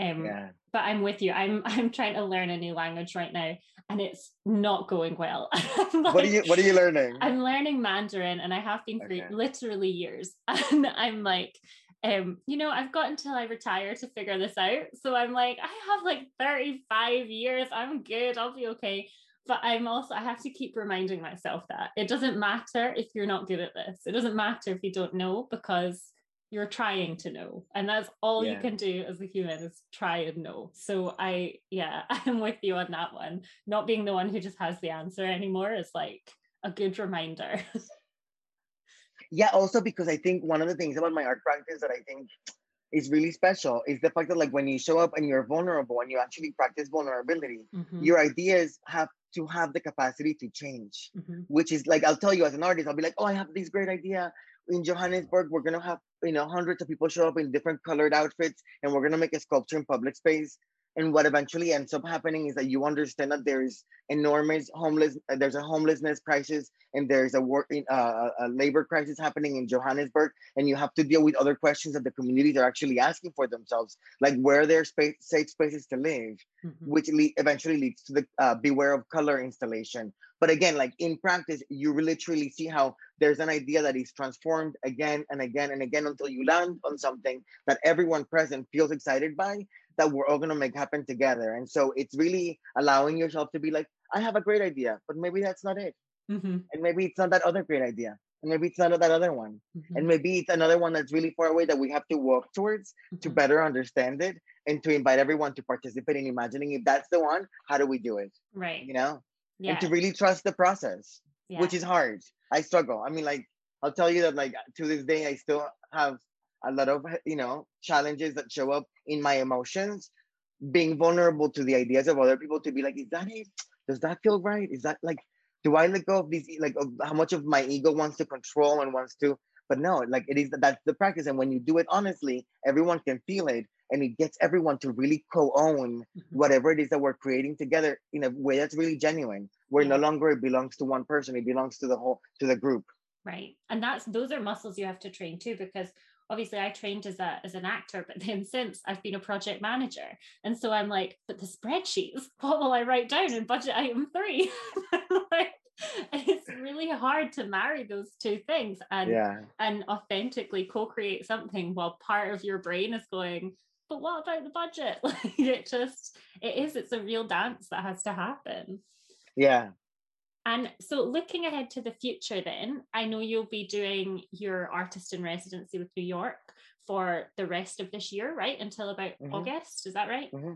um, yeah. But I'm with you. I'm (laughs) I'm trying to learn a new language right now, and it's not going well. (laughs) like, what are you What are you learning? I'm learning Mandarin, and I have been for okay. literally years. (laughs) And I'm like, um, you know, I've got until I retire to figure this out. So I'm like, I have like 35 years. I'm good. I'll be okay. But I'm also I have to keep reminding myself that it doesn't matter if you're not good at this. It doesn't matter if you don't know because you're trying to know and that's all yeah. you can do as a human is try and know so i yeah (laughs) i'm with you on that one not being the one who just has the answer anymore is like a good reminder (laughs) yeah also because i think one of the things about my art practice that i think is really special is the fact that like when you show up and you're vulnerable and you actually practice vulnerability mm-hmm. your ideas have to have the capacity to change mm-hmm. which is like i'll tell you as an artist i'll be like oh i have this great idea in Johannesburg, we're gonna have you know hundreds of people show up in different colored outfits, and we're gonna make a sculpture in public space. And what eventually ends up happening is that you understand that there is enormous homeless, uh, there's a homelessness crisis, and there's a work, uh, a labor crisis happening in Johannesburg, and you have to deal with other questions that the communities are actually asking for themselves, like where there space, safe spaces to live, mm-hmm. which le- eventually leads to the uh, Beware of Color installation, but again, like in practice, you literally see how there's an idea that is transformed again and again and again until you land on something that everyone present feels excited by that we're all going to make happen together. And so it's really allowing yourself to be like, I have a great idea, but maybe that's not it. Mm-hmm. And maybe it's not that other great idea. And maybe it's not that other one. Mm-hmm. And maybe it's another one that's really far away that we have to work towards mm-hmm. to better understand it and to invite everyone to participate in imagining if that's the one, how do we do it? Right. You know? yeah. and to really trust the process, yeah. which is hard. I struggle. I mean, like I'll tell you that like to this day, I still have a lot of you know challenges that show up in my emotions. Being vulnerable to the ideas of other people to be like, is that it? Does that feel right? Is that like, do I let go of these like of how much of my ego wants to control and wants to? But no, like it is that's the practice, and when you do it honestly, everyone can feel it, and it gets everyone to really co-own mm-hmm. whatever it is that we're creating together in a way that's really genuine where yeah. no longer it belongs to one person it belongs to the whole to the group right and that's those are muscles you have to train too because obviously I trained as a as an actor, but then since I've been a project manager. And so I'm like, but the spreadsheets, (laughs) what will I write down in budget item three? (laughs) like, it's really hard to marry those two things and yeah. and authentically co-create something while part of your brain is going, but what about the budget? (laughs) Like it just it is, it's a real dance that has to happen. Yeah. And so looking ahead to the future then, I know you'll be doing your artist in residency with New York for the rest of this year, right? Until about mm-hmm. August. Is that right? Mm-hmm.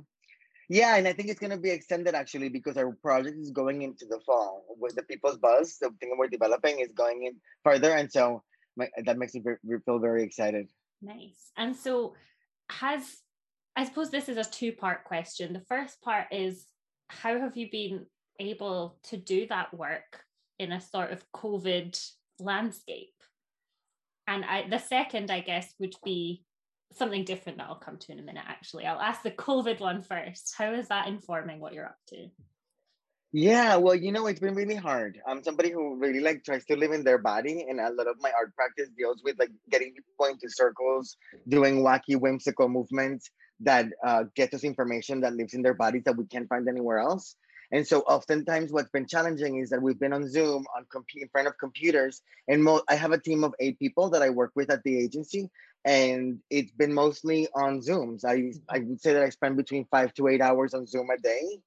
Yeah, and I think it's going to be extended actually because our project is going into the fall. With the People's Bus, the thing we're developing is going in further, and so my, that makes me feel very excited. Nice. And so, has I suppose this is a two-part question. The first part is how have you been able to do that work in a sort of COVID landscape? And I, the second, I guess, would be something different that I'll come to in a minute, actually. I'll ask the COVID one first. How is that informing what you're up to? Yeah, well, you know, it's been really hard. I'm somebody who really like tries to live in their body, and a lot of my art practice deals with like getting people into circles, doing wacky, whimsical movements that uh, get us information that lives in their bodies that we can't find anywhere else. And so, oftentimes, what's been challenging is that we've been on Zoom, on in front of computers, and I have a team of eight people that I work with at the agency, and it's been mostly on Zooms. I I would say that I spend between five to eight hours on Zoom a day.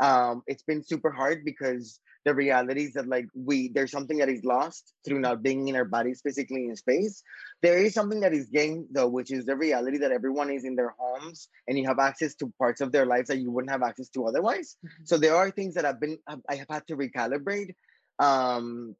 Um, it's been super hard because the reality is that like we there's something that is lost through not being in our bodies physically in space. There is something that is gained though, which is the reality that everyone is in their homes and you have access to parts of their lives that you wouldn't have access to otherwise. Mm-hmm. So there are things that I've been I have had to recalibrate. Um,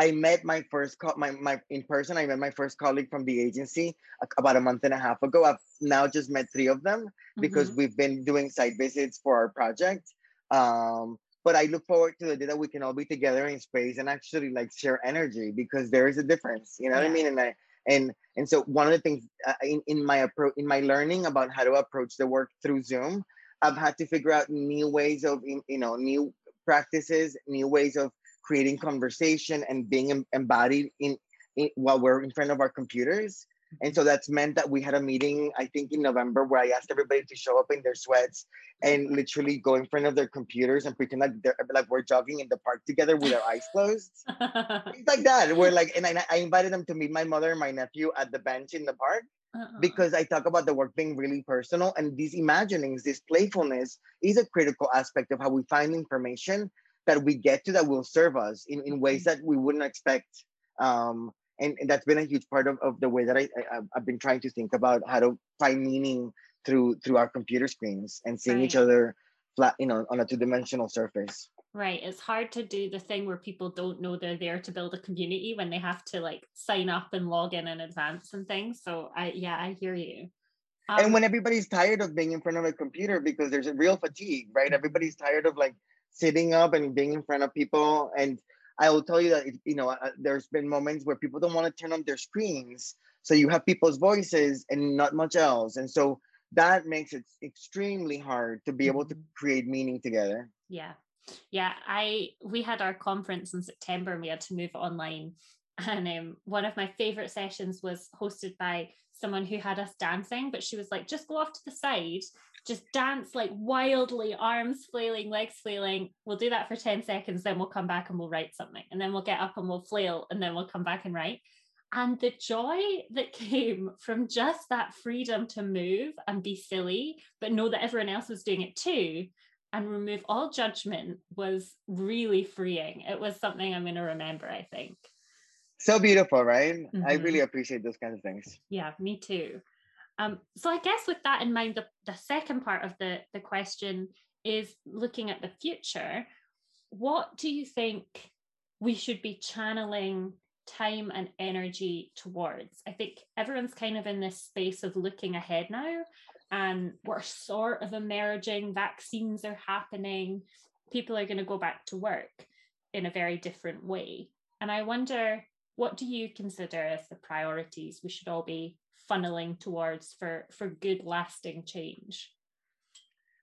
I met my first co- my my in person. I met my first colleague from the agency about a month and a half ago. I've now just met three of them because mm-hmm. we've been doing site visits for our project. Um, but I look forward to the day that we can all be together in space and actually like share energy because there is a difference. You know yeah. what I mean? And I and and so one of the things uh, in in my approach in my learning about how to approach the work through Zoom, I've had to figure out new ways of you know new practices, new ways of creating conversation and being embodied in, in while we're in front of our computers. And so that's meant that we had a meeting, I think in November, where I asked everybody to show up in their sweats and literally go in front of their computers and pretend like they're like we're jogging in the park together with our eyes closed. (laughs) Things like that. We're like, and I, I invited them to meet my mother and my nephew at the bench in the park. Uh-uh. Because I talk about the work being really personal, and these imaginings, this playfulness is a critical aspect of how we find information that we get to that will serve us in, in ways mm-hmm. that we wouldn't expect. Um, and, and that's been a huge part of, of the way that I, I, have been trying to think about how to find meaning through through our computer screens and seeing right. each other flat, you know, on a two-dimensional surface. Right. It's hard to do the thing where people don't know they're there to build a community when they have to like sign up and log in in advance and things. So I yeah, I hear you. Um, and when everybody's tired of being in front of a computer because there's a real fatigue, right? Everybody's tired of like sitting up and being in front of people. And I will tell you that, you know, uh, there's been moments where people don't want to turn on their screens. So you have people's voices and not much else. And so that makes it extremely hard to be able to mm-hmm. create meaning together. Yeah. Yeah. I, we had our conference in September and we had to move online. (laughs) And um, one of my favorite sessions was hosted by someone who had us dancing, but she was like, just go off to the side just dance like wildly, arms flailing, legs flailing. We'll do that for 10 seconds, then we'll come back and we'll write something. And then we'll get up and we'll flail, and then we'll come back and write. And the joy that (laughs) came from just that freedom to move and be silly, but know that everyone else was doing it too, and remove all judgment was really freeing. It was something I'm going to remember, I think. So beautiful, right? Mm-hmm. I really appreciate those kinds of things. Yeah, me too. Um, so I guess with that in mind, the, the second part of the, the question is looking at the future. What do you think we should be channeling time and energy towards? I think everyone's kind of in this space of looking ahead now, and we're sort of emerging, vaccines are happening, people are going to go back to work in a very different way. And I wonder, what do you consider as the priorities we should all be funneling towards for for good lasting change?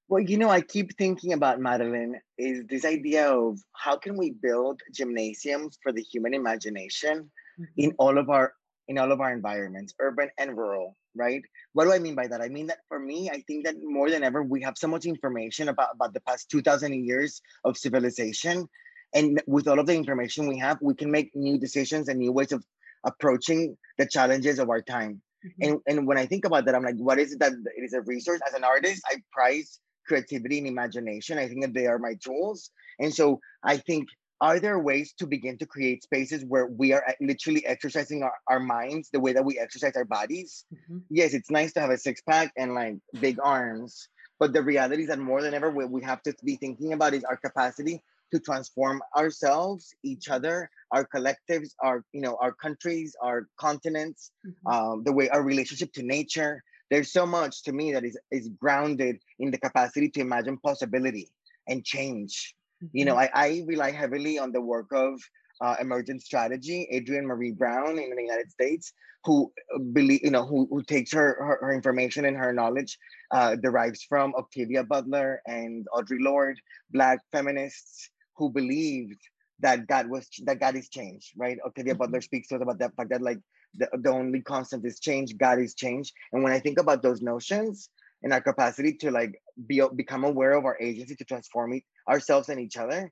Well you know i keep thinking about madeline is this idea of how can we build gymnasiums for the human imagination mm-hmm. in all of our in all of our environments urban and rural right? What do i mean by that? I mean that for me i think that more than ever we have so much information about about the past 2000 years of civilization and with all of the information we have we can make new decisions and new ways of approaching the challenges of our time Mm-hmm. And and when I think about that, I'm like, what is it that it is a resource? As an artist, I prize creativity and imagination. I think that they are my tools. And so I think are there ways to begin to create spaces where we are literally exercising our, our minds the way that we exercise our bodies? Mm-hmm. Yes, it's nice to have a six pack and like big arms, But the reality is that more than ever, what we have to be thinking about is our capacity to transform ourselves, each other, our collectives, our you know our countries, our continents, Mhm. um, the way our relationship to nature. There's so much to me that is is grounded in the capacity to imagine possibility and change. You know, I, I rely heavily on the work of uh, emergent strategy, Adrienne Maree Brown in the United States, who uh, believe you know who, who takes her, her her information and her knowledge uh, derives from Octavia Butler and Audre Lorde, Black feminists who believed that God was that God is change, right? Octavia Mhm. Butler speaks to us about that fact that like the, the only constant is change, God is change. And when I think about those notions and our capacity to like be become aware of our agency to transform it, ourselves and each other,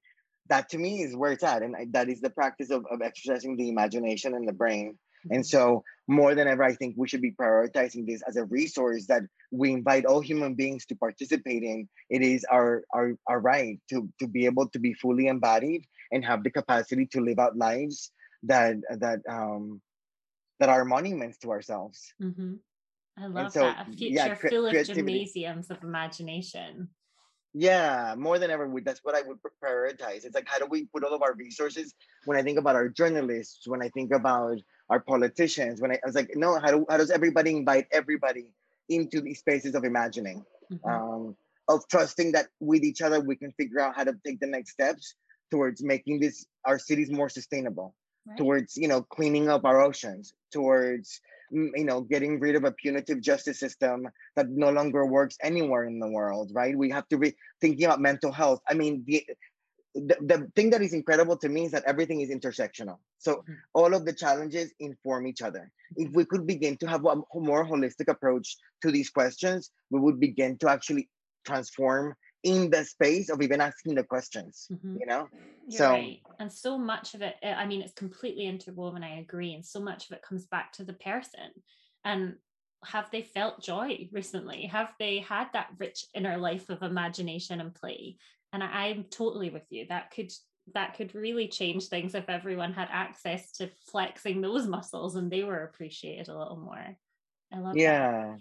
that to me is where it's at. And I, that is the practice of, of exercising the imagination and the brain. And so more than ever, I think we should be prioritizing this as a resource that we invite all human beings to participate in. It is our our, our right to, to be able to be fully embodied and have the capacity to live out lives that that um that are monuments to ourselves. Mhm. I love so, that. A future yeah, cre- full of gymnasiums of imagination. Yeah, more than ever, we, that's what I would prioritize. It's like, how do we put all of our resources? When I think about our journalists, when I think about our politicians, when I, I was like, no, how, do, how does everybody invite everybody into these spaces of imagining, Mhm. um, of trusting that with each other we can figure out how to take the next steps towards making this our cities more sustainable, Right. towards you know cleaning up our oceans, towards mm, you know getting rid of a punitive justice system that no longer works anywhere in the world right we have to be thinking about mental health i mean the the, the thing that is incredible to me is that everything is intersectional so Mhm. all of the challenges inform each other if we could begin to have a more holistic approach to these questions we would begin to actually transform in the space of even asking the questions Mhm. you know You're So- right. And so much of it, uh, I mean, it's completely interwoven. I agree. And so much of it comes back to the person. And have they felt joy recently? Have they had that rich inner life of imagination and play? And I, I'm totally with you. That could that could really change things if everyone had access to flexing those (laughs) muscles and they were appreciated a little more. I love that. yeah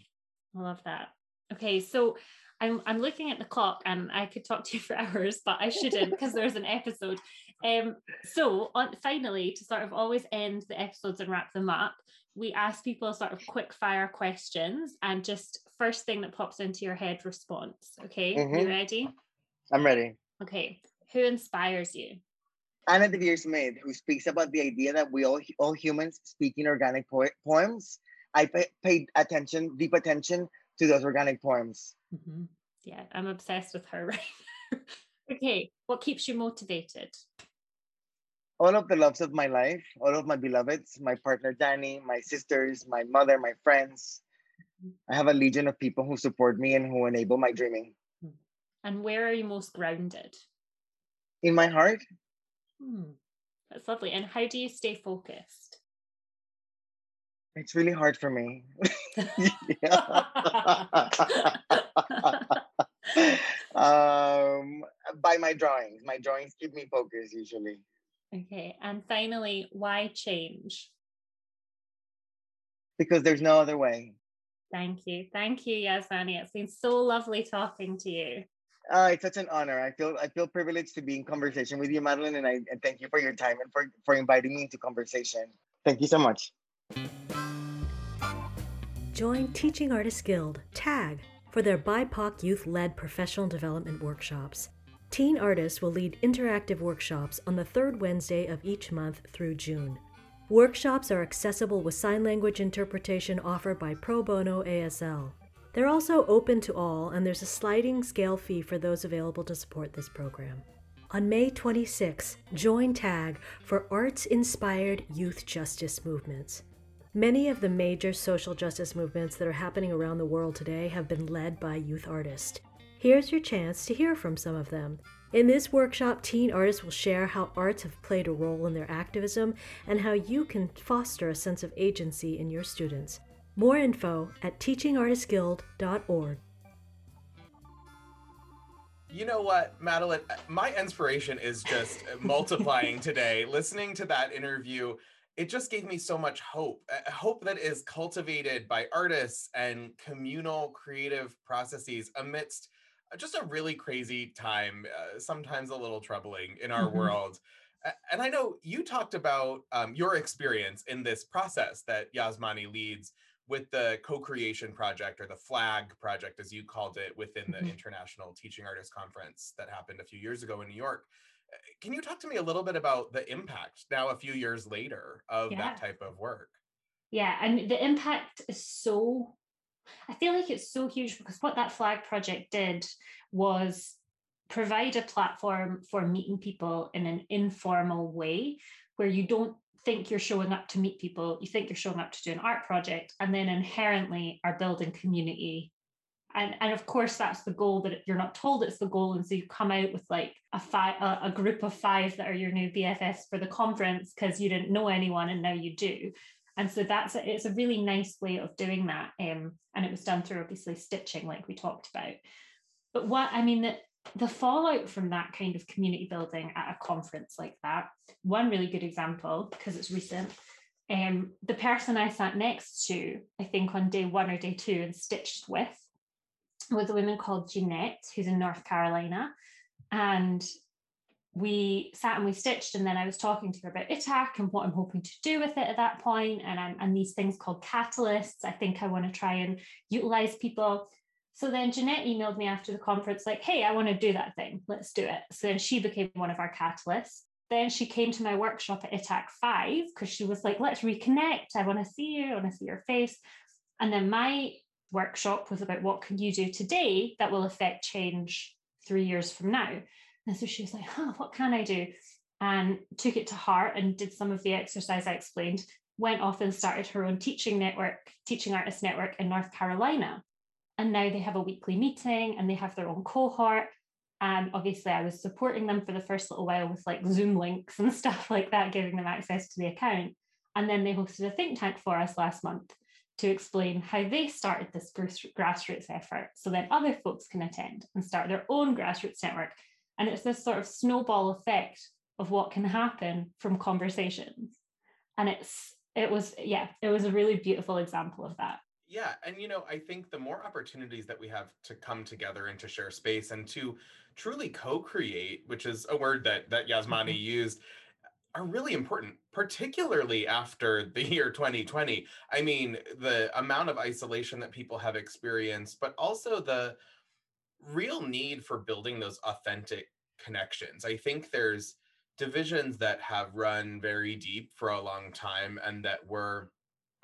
I love that. Okay, so I'm I'm looking at the clock and I could talk to you (laughs) for hours, but I shouldn't because there's an episode. Um, so on finally, to sort of always end the episodes and wrap them up, we ask people sort of quick fire questions and just first thing that pops into your head response. Okay, you Mhm. ready? I'm ready Okay, who inspires you? Anna Deavere Smith, who speaks about the idea that we all all humans speak in organic po- poems. I pay, paid attention, deep attention to those organic poems. Mhm. Yeah, I'm obsessed with her (laughs) right now. okay, what keeps you motivated? All of the loves of my life, all of my beloveds, my partner Danny, my sisters, my mother, my friends. I have a legion of people who support me and who enable my dreaming. And where are you most grounded? In my heart, Hmm, that's lovely. And how do you stay focused? it's really hard for me. (laughs) Um, by my drawings. My drawings keep me focused usually. okay. And finally, why change? Because there's no other way. Thank you. Thank you, Yazmany. It's been so lovely talking to you. Uh, it's such an honor. I feel I feel privileged to be in conversation with you, Madeline, and I and thank you for your time and for, for inviting me into conversation. Thank you so much. Join Teaching Artists Guild, TAG, for their BIPOC youth led professional development workshops. Teen artists will lead interactive workshops on the third Wednesday of each month through June. Workshops are accessible with sign language interpretation offered by Pro Bono ASL. They're also open to all, and there's a sliding scale fee for those available to support this program. On May 26, join TAG for arts inspired youth justice movements. Many of the major social justice movements that are happening around the world today have been led by youth artists. Here's your chance to hear from some of them. In this workshop, teen artists will share how arts have played a role in their activism and how you can foster a sense of agency in your students. More info at teachingartistguild.org. You know what, Madeline? My inspiration is just (laughs) multiplying today. Listening to that interview, it just gave me so much hope. uh, Hope that is cultivated by artists and communal creative processes amidst just a really crazy time, uh, sometimes a little troubling in our Mhm. world. And I know you talked about um, your experience in this process that Yazmany leads with the co-creation project or the flag project as you called it within the Mhm. international teaching artists conference that happened a few years ago in new york Uh, can you talk to me a little bit about the impact now a few years later of Yeah. that type of work Yeah, and the impact is so I feel like it's so huge because what that flag project did was provide a platform for meeting people in an informal way where you don't think you're showing up to meet people, you think you're showing up to do an art project, and then inherently are building community. And, and of course that's the goal, but you're not told it's the goal. And so you come out with like a five a, a group of five that are your new BFFs for the conference because you didn't know anyone and now you do and so that's a, it's a really nice way of doing that um, and it was done through obviously stitching like we talked about but what i mean the, the fallout from that kind of community building at a conference like that one really good example because it's recent um, the person i sat next to i think on day one or day two and stitched with was a woman called jeanette who's in north carolina. And we sat and we stitched and then I was talking to her about ITAC and what I'm hoping to do with it at that point and and these things called catalysts. I think I want to try and utilize people so then Jeanette emailed me after the conference like hey I want to do that thing. Let's do it. So then she became one of our catalysts. Then she came to my workshop at ITAC 5 because she was like let's reconnect. I want to see you. I want to see your face. And then my workshop was about what can you do today that will affect change three years from now? And so she was like, huh, what can I do? And took it to heart and did some of the exercise I explained, went off and started her own teaching network, teaching artist network in North Carolina. And now they have a weekly meeting and they have their own cohort. And obviously, I was supporting them for the first little while with like Zoom links and (laughs) stuff like that, giving them access to the account. And then they hosted a think tank for us last month to explain how they started this grassroots effort. So then other folks can attend and start their own grassroots network and it's this sort of snowball effect of what can happen from conversations and it's it was yeah it was a really beautiful example of that yeah and you know i think the more opportunities that we have to come together and to share space and to truly co-create which is a word that that yazmany Mhm. used are really important particularly after the year 2020 i mean the amount of isolation that people have experienced but also the real need for building those authentic connections. I think there's divisions that have run very deep for a long time and that were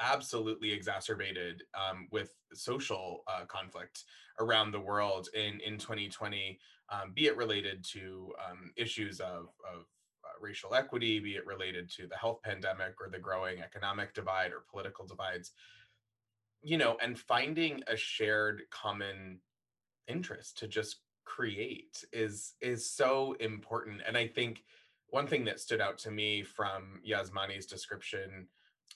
absolutely exacerbated um, with social uh, conflict around the world in, in 2020, um, be it related to um, issues of, of uh, racial equity, be it related to the health pandemic or the growing economic divide or political divides. You know, and finding a shared common interest to just create is is so important and i think one thing that stood out to me from yazmany's description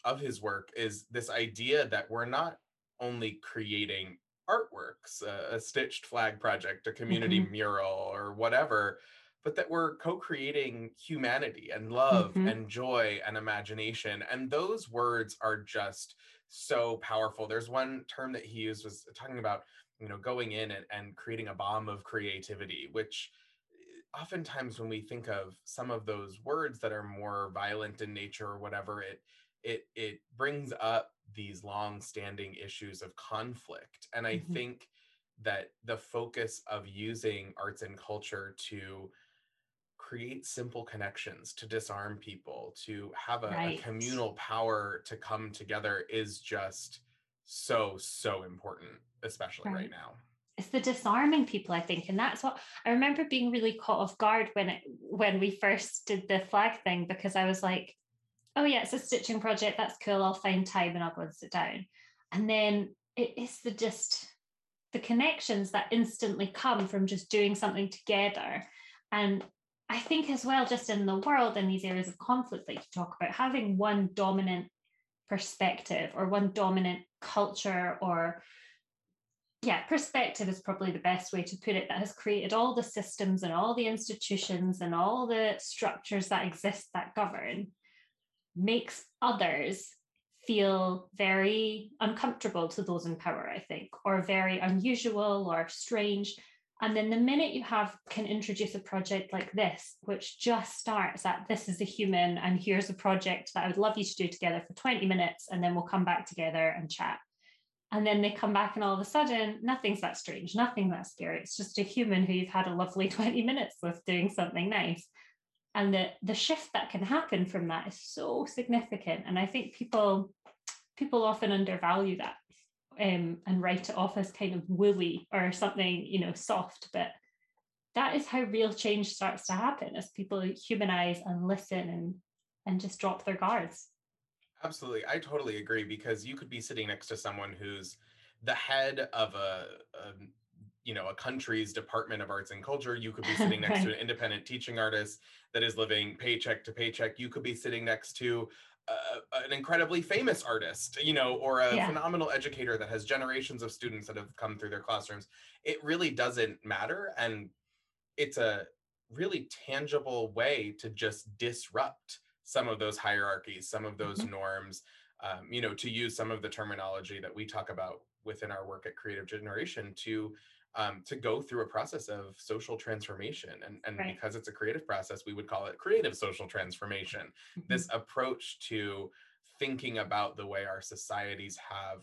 of his work is this idea that we're not only creating artworks a, a stitched flag project a community Mhm. mural or whatever but that we're co-creating humanity and love Mhm. and joy and imagination and those words are just so powerful there's one term that he used was talking about you know going in and, and creating a bomb of creativity which eh, oftentimes when we think of some of those words that are more violent in nature or whatever it it it brings up these long standing issues of conflict and i Mhm. think that the focus of using arts and culture to create simple connections to disarm people to have a, a communal power to come together is just so so important especially right, Right. now it's the disarming people i think and that's what i remember being really caught off guard when it when we first did the flag thing because i was like oh yeah it's a stitching project that's cool i'll find time and i'll go and sit down. And then it is the just the connections that instantly come from just doing something together. And i think as well just in the world in these areas of conflict that you talk about having one dominant perspective or one dominant culture or yeah, perspective is probably the best way to put it, that has created all the systems and all the institutions and all the structures that exist that govern, makes others feel very uncomfortable to those in power, I think, or very unusual or strange. And then the minute you have can introduce a project like this, which just starts at this is a human and here's a project that I would love you to do together for 20 minutes, and then we'll come back together and chat. And then they come back, and all of a sudden, nothing's that strange, nothing that scary. It's just a human who you've had a lovely (laughs) 20 minutes with doing something nice. And the, the shift that can happen from that is so significant. And I think people people often undervalue that um, and write it off as kind of woolly or something, you know, soft. But that is how real change starts to happen as people humanize and listen and and just drop their guards. Absolutely. I totally agree because you could be sitting next to someone who's the head of a, a you know a country's department of arts and culture you could be (laughs) sitting next to an independent teaching artist that is living paycheck to paycheck you could be sitting next to uh, an incredibly famous artist, you know, or a yeah. phenomenal educator that has generations of students that have come through their classrooms. It really doesn't matter. And it's a really tangible way to just disrupt some of those hierarchies, some of those mm-hmm. norms, um, you know, to use some of the terminology that we talk about within our work at Creative Generation to um, to go through a process of social transformation. And, and right. because it's a creative process, we would call it creative social transformation. Mm-hmm. This approach to thinking about the way our societies have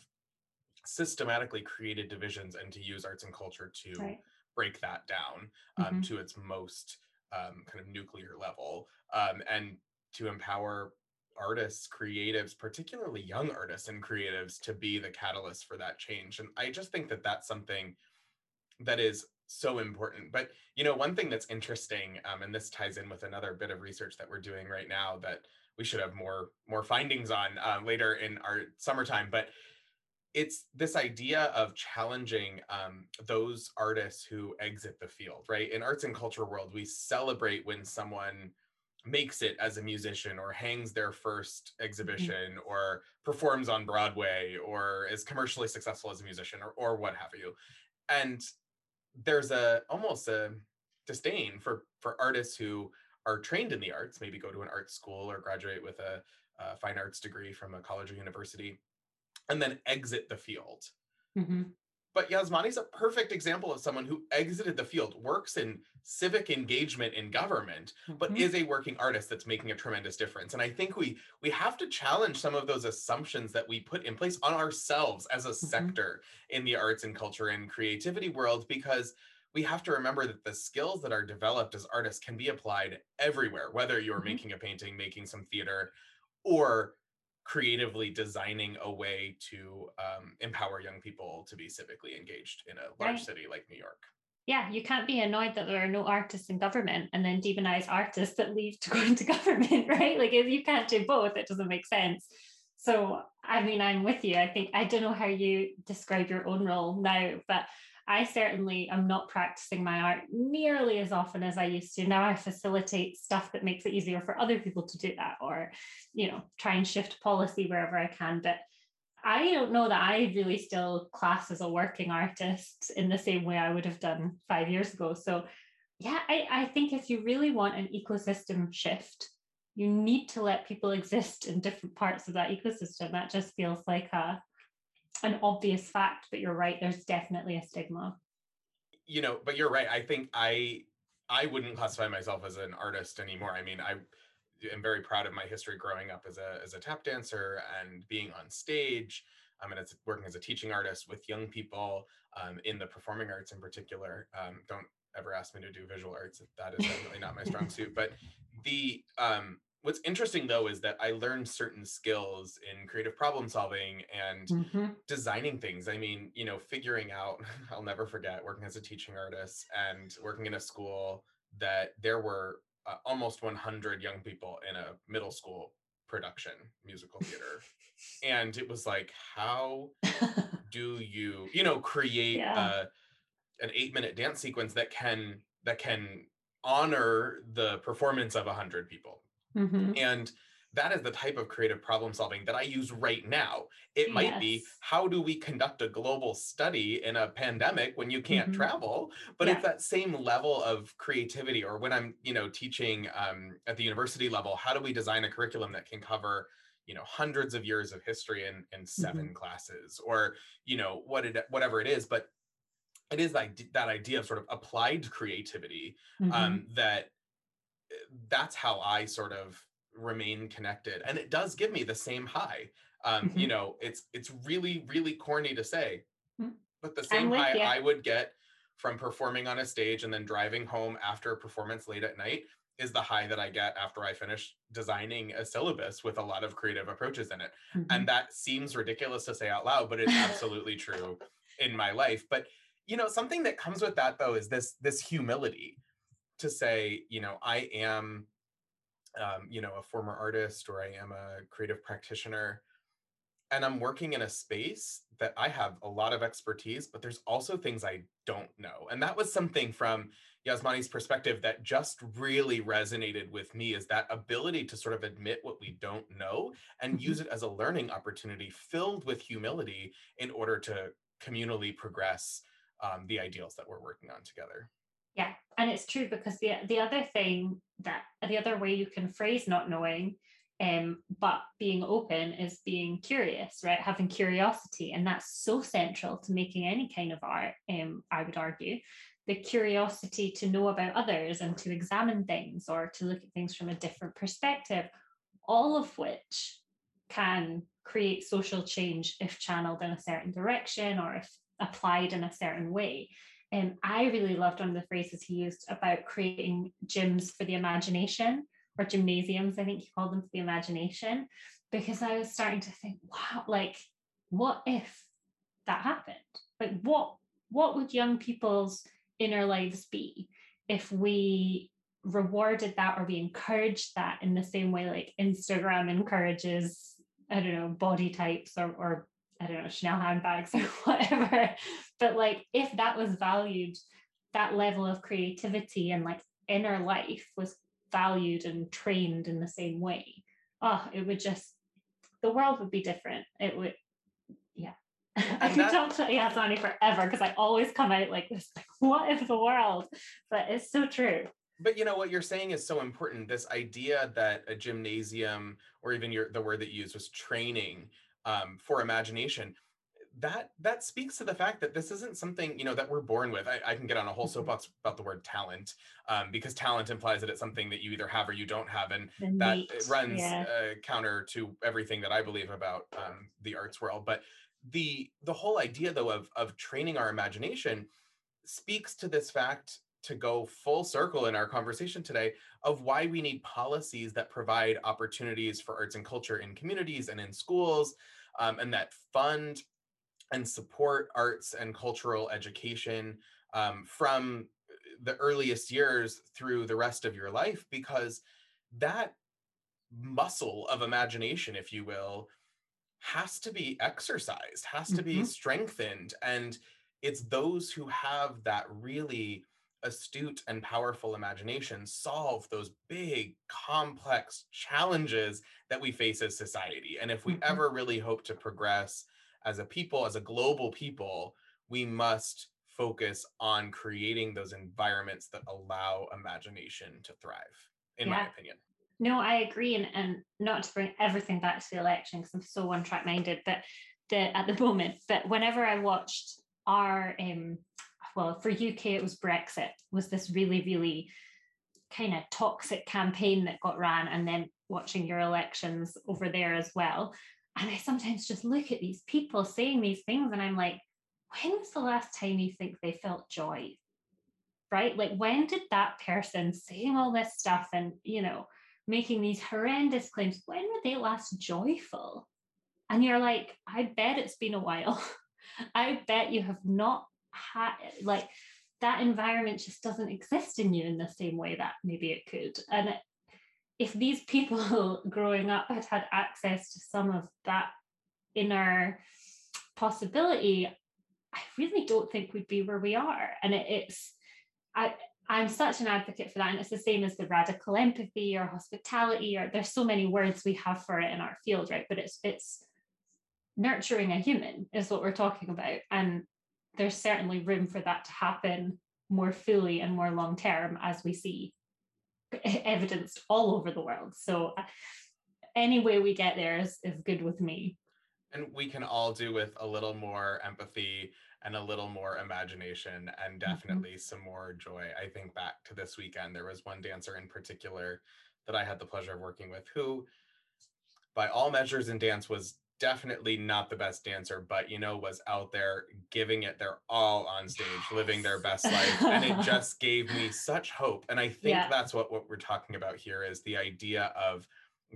systematically created divisions and to use arts and culture to right. break that down um, mm-hmm. to its most um, kind of nuclear level um, and to empower artists, creatives, particularly young artists and creatives to be the catalyst for that change. And I just think that that's something that is so important. But you know, one thing that's interesting, um, and this ties in with another bit of research that we're doing right now that we should have more more findings on um, later in our summertime. But it's this idea of challenging um, those artists who exit the field, right? In arts and culture world, we celebrate when someone makes it as a musician or hangs their first mm-hmm. exhibition mm-hmm. or performs on Broadway or is commercially successful as a musician or, or what have you. And there's a almost a disdain for for artists who are trained in the arts, maybe go to an art school or graduate with a, a fine arts degree from a college or university, and then exit the field. Mm-hmm. But Yazmany's a perfect example of someone who exited the field, works in civic engagement in government, mm-hmm. but is a working artist that's making a tremendous difference. And I think we we have to challenge some of those assumptions that we put in place on ourselves as a mm-hmm. sector in the arts and culture and creativity world because we have to remember that the skills that are developed as artists can be applied everywhere, whether you're mm-hmm. making a painting, making some theater, or creatively designing a way to um, empower young people to be civically engaged in a large right. city like New York. Yeah, you can't be annoyed that there are no artists in government and then demonize artists that leave to go (laughs) into government, right? Like if you can't do both, it doesn't make sense. So, I mean, I'm with you. I think I don't know how you describe your own role now, but I certainly am not practicing my art nearly as often as I used to. Now I facilitate stuff that makes it easier for other people to do that or, you know, try and shift policy wherever I can. But I don't know that I really still class as a working artist in the same way I would have done five years ago. So yeah, I, I think if you really want an ecosystem shift, you need to let people (laughs) exist in different parts of that ecosystem. That just feels like a an obvious fact, but you're right, there's definitely a stigma. You know, but you're right. I think I I wouldn't classify myself as an artist anymore. I mean, I am very proud of my history growing up as a as a tap dancer and being on stage. I mean, it's working as a teaching artist with young people um, in the performing arts in particular. Um, don't ever ask me to do visual arts. That is definitely not my strong suit. But the um, what's interesting though is that I learned certain skills in creative problem solving and mm-hmm. designing things. I mean, you know, figuring out, (laughs) I'll never forget working as a teaching artist and working in a school that there were uh, almost 100 young people in a middle school production musical theater and it was like how (laughs) do you you know create yeah. a, an 8 minute dance sequence that can that can honor the performance of 100 people Mm-hmm. And that is the type of creative problem solving that I use right now. It might yes. be how do we conduct a global study in a pandemic when you can't mm-hmm. travel, but yeah. it's that same level of creativity. Or when I'm, you know, teaching um, at the university level, how do we design a curriculum that can cover, you know, hundreds of years of history in in 7 mm-hmm. classes, or you know, what it whatever it is. But it is like that idea of sort of applied creativity Mhm. um, that that's how I sort of remain connected, and it does give me the same high. Um, You Mhm. know, it's it's really really corny to say, Mm. but the same high ya. I would get from performing on a stage and then driving home after a performance late at night is the high that I get after I finish designing a syllabus with a lot of creative approaches in it. Mhm. And that seems ridiculous to say out loud, but it's (laughs) absolutely true in my life. But you know, something that comes with that though is this this humility to say, you know, I am um, you know, a former artist or I am a creative practitioner and I'm working in a space that I have a lot of expertise, but there's also things I don't know. And that was something from Yazmany's perspective that just really resonated with me is that ability to sort of admit what we don't know and use it as a learning opportunity filled with humility in order to communally progress um, the ideals that we're working on together. Yeah, and it's true because the the other thing that the other way you can phrase not knowing, um, but being open is being curious, right? Having curiosity, and that's so central to making any kind of art. Um, I would argue, the curiosity to know about others and to examine things or to look at things from a different perspective, all of which can create social change if channeled in a certain direction or if applied in a certain way. Um, I really loved one of the phrases he used about creating gyms for the imagination or gymnasiums, I think he called them for the imagination, because I was starting to think, wow, like, what if that happened? Like, what what would young people's inner lives be if we rewarded that or we encouraged that in the same way like Instagram encourages, I don't know, body types or or I don't know, Chanel handbags or (laughs) whatever. But like if that was valued, that level of creativity and like inner life was valued and trained in the same way, oh, it would just the world would be different. It would, yeah. (laughs) I could talk to Yazmany forever because I always come out like this, like, (laughs) what if the world? But it's so true. But you know what you're saying is so important. This idea that a gymnasium, or even your the word that you used was training um, for imagination, that that speaks to the fact that this isn't something you know that we're born with. I, I can get on a whole Mhm. soapbox about the word talent um, because talent implies that it's something that you either have or you don't have, and The that neat, it runs yeah. uh, counter to everything that I believe about um, the arts world. But the the whole idea though of of training our imagination speaks to this fact to go full circle in our conversation today of why we need policies that provide opportunities for arts and culture in communities and in schools um, and that fund and support arts and cultural education um, from the earliest years through the rest of your life because that muscle of imagination if you will has to be exercised has to be Mhm. strengthened and it's those who have that really astute and powerful imagination solve those big complex challenges that we face as society. And if we Mhm. ever really hope to progress as a people as a global people we must focus on creating those environments that allow imagination to thrive in my opinion. No, I agree, and, and not to bring everything back to the election because I'm so one track minded, but the at the (laughs) moment, but whenever I watched our um well for UK it was Brexit was this really really kind of toxic campaign that got ran and then watching your elections over there as well. And I sometimes just look at these people saying these things and I'm like when was the last time you think they felt joy? Right? Like when did that person saying all this stuff and you know making these horrendous claims when were they last joyful? And you're like i bet it's been a while. (laughs) I bet you have not had like that environment just doesn't exist in you in the same way that maybe it could and if these people (laughs) growing up had had access to some of that inner possibility i really don't think we'd be where we are and it, it's i I'm such an advocate for that. And it's the same as the radical empathy or hospitality, or there's so many words we have for it in our field, right? But it's it's nurturing a human is what we're talking about. And there's certainly room for that to happen more fully and more long term as we see evidenced all over the world. So uh, any way we get there is, is good with me. and we can all do with a little more empathy and a little more imagination and Mm-hmm. definitely some more joy. I think back to this weekend, there was one dancer in particular that I had the pleasure of working with who, by all measures in dance, was definitely not the best dancer, but you know, was out there giving it their all on stage, living their best life. And it (laughs) just gave me such hope. And I think Yeah. that's what, what we're talking about here is the idea of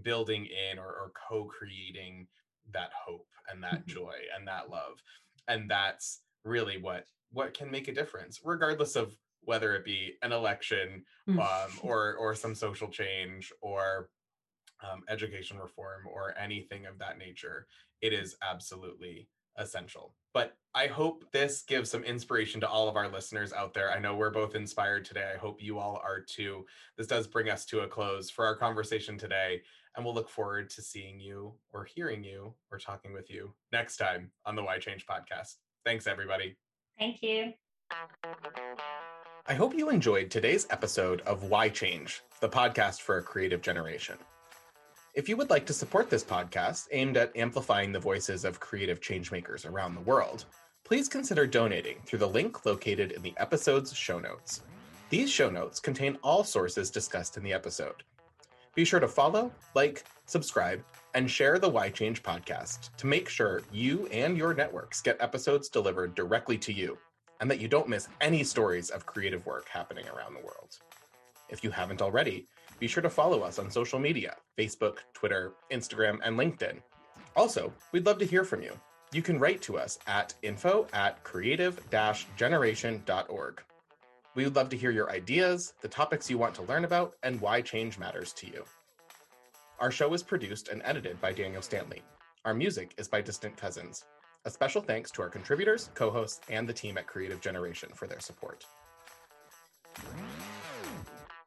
building in or, or co-creating that hope and that Mhm. joy and that love. And that's really what what can make a difference, regardless of whether it be an election um, (laughs) or or some social change or um, education reform or anything of that nature. It is absolutely essential. But I hope this gives some inspiration to all of our listeners out there. I know we're both inspired today. I hope you all are too. This does bring us to a close for our conversation today, and we'll look forward to seeing you or hearing you or talking with you next time on the Why Change podcast. Thanks, everybody. Thank you. I hope you enjoyed today's episode of Why Change, the podcast for a creative generation. If you would like to support this podcast aimed at amplifying the voices of creative changemakers around the world, please consider donating through the link located in the episode's show notes. These show notes contain all sources discussed in the episode. Be sure to follow, like, subscribe, and share the Why Change podcast to make sure you and your networks get episodes delivered directly to you and that you don't miss any stories of creative work happening around the world. If you haven't already, be sure to follow us on social media Facebook, Twitter, Instagram, and LinkedIn. Also, we'd love to hear from you. You can write to us at info at creative generation.org. We would love to hear your ideas, the topics you want to learn about, and why change matters to you. Our show is produced and edited by Daniel Stanley. Our music is by Distant Cousins. A special thanks to our contributors, co hosts, and the team at Creative Generation for their support.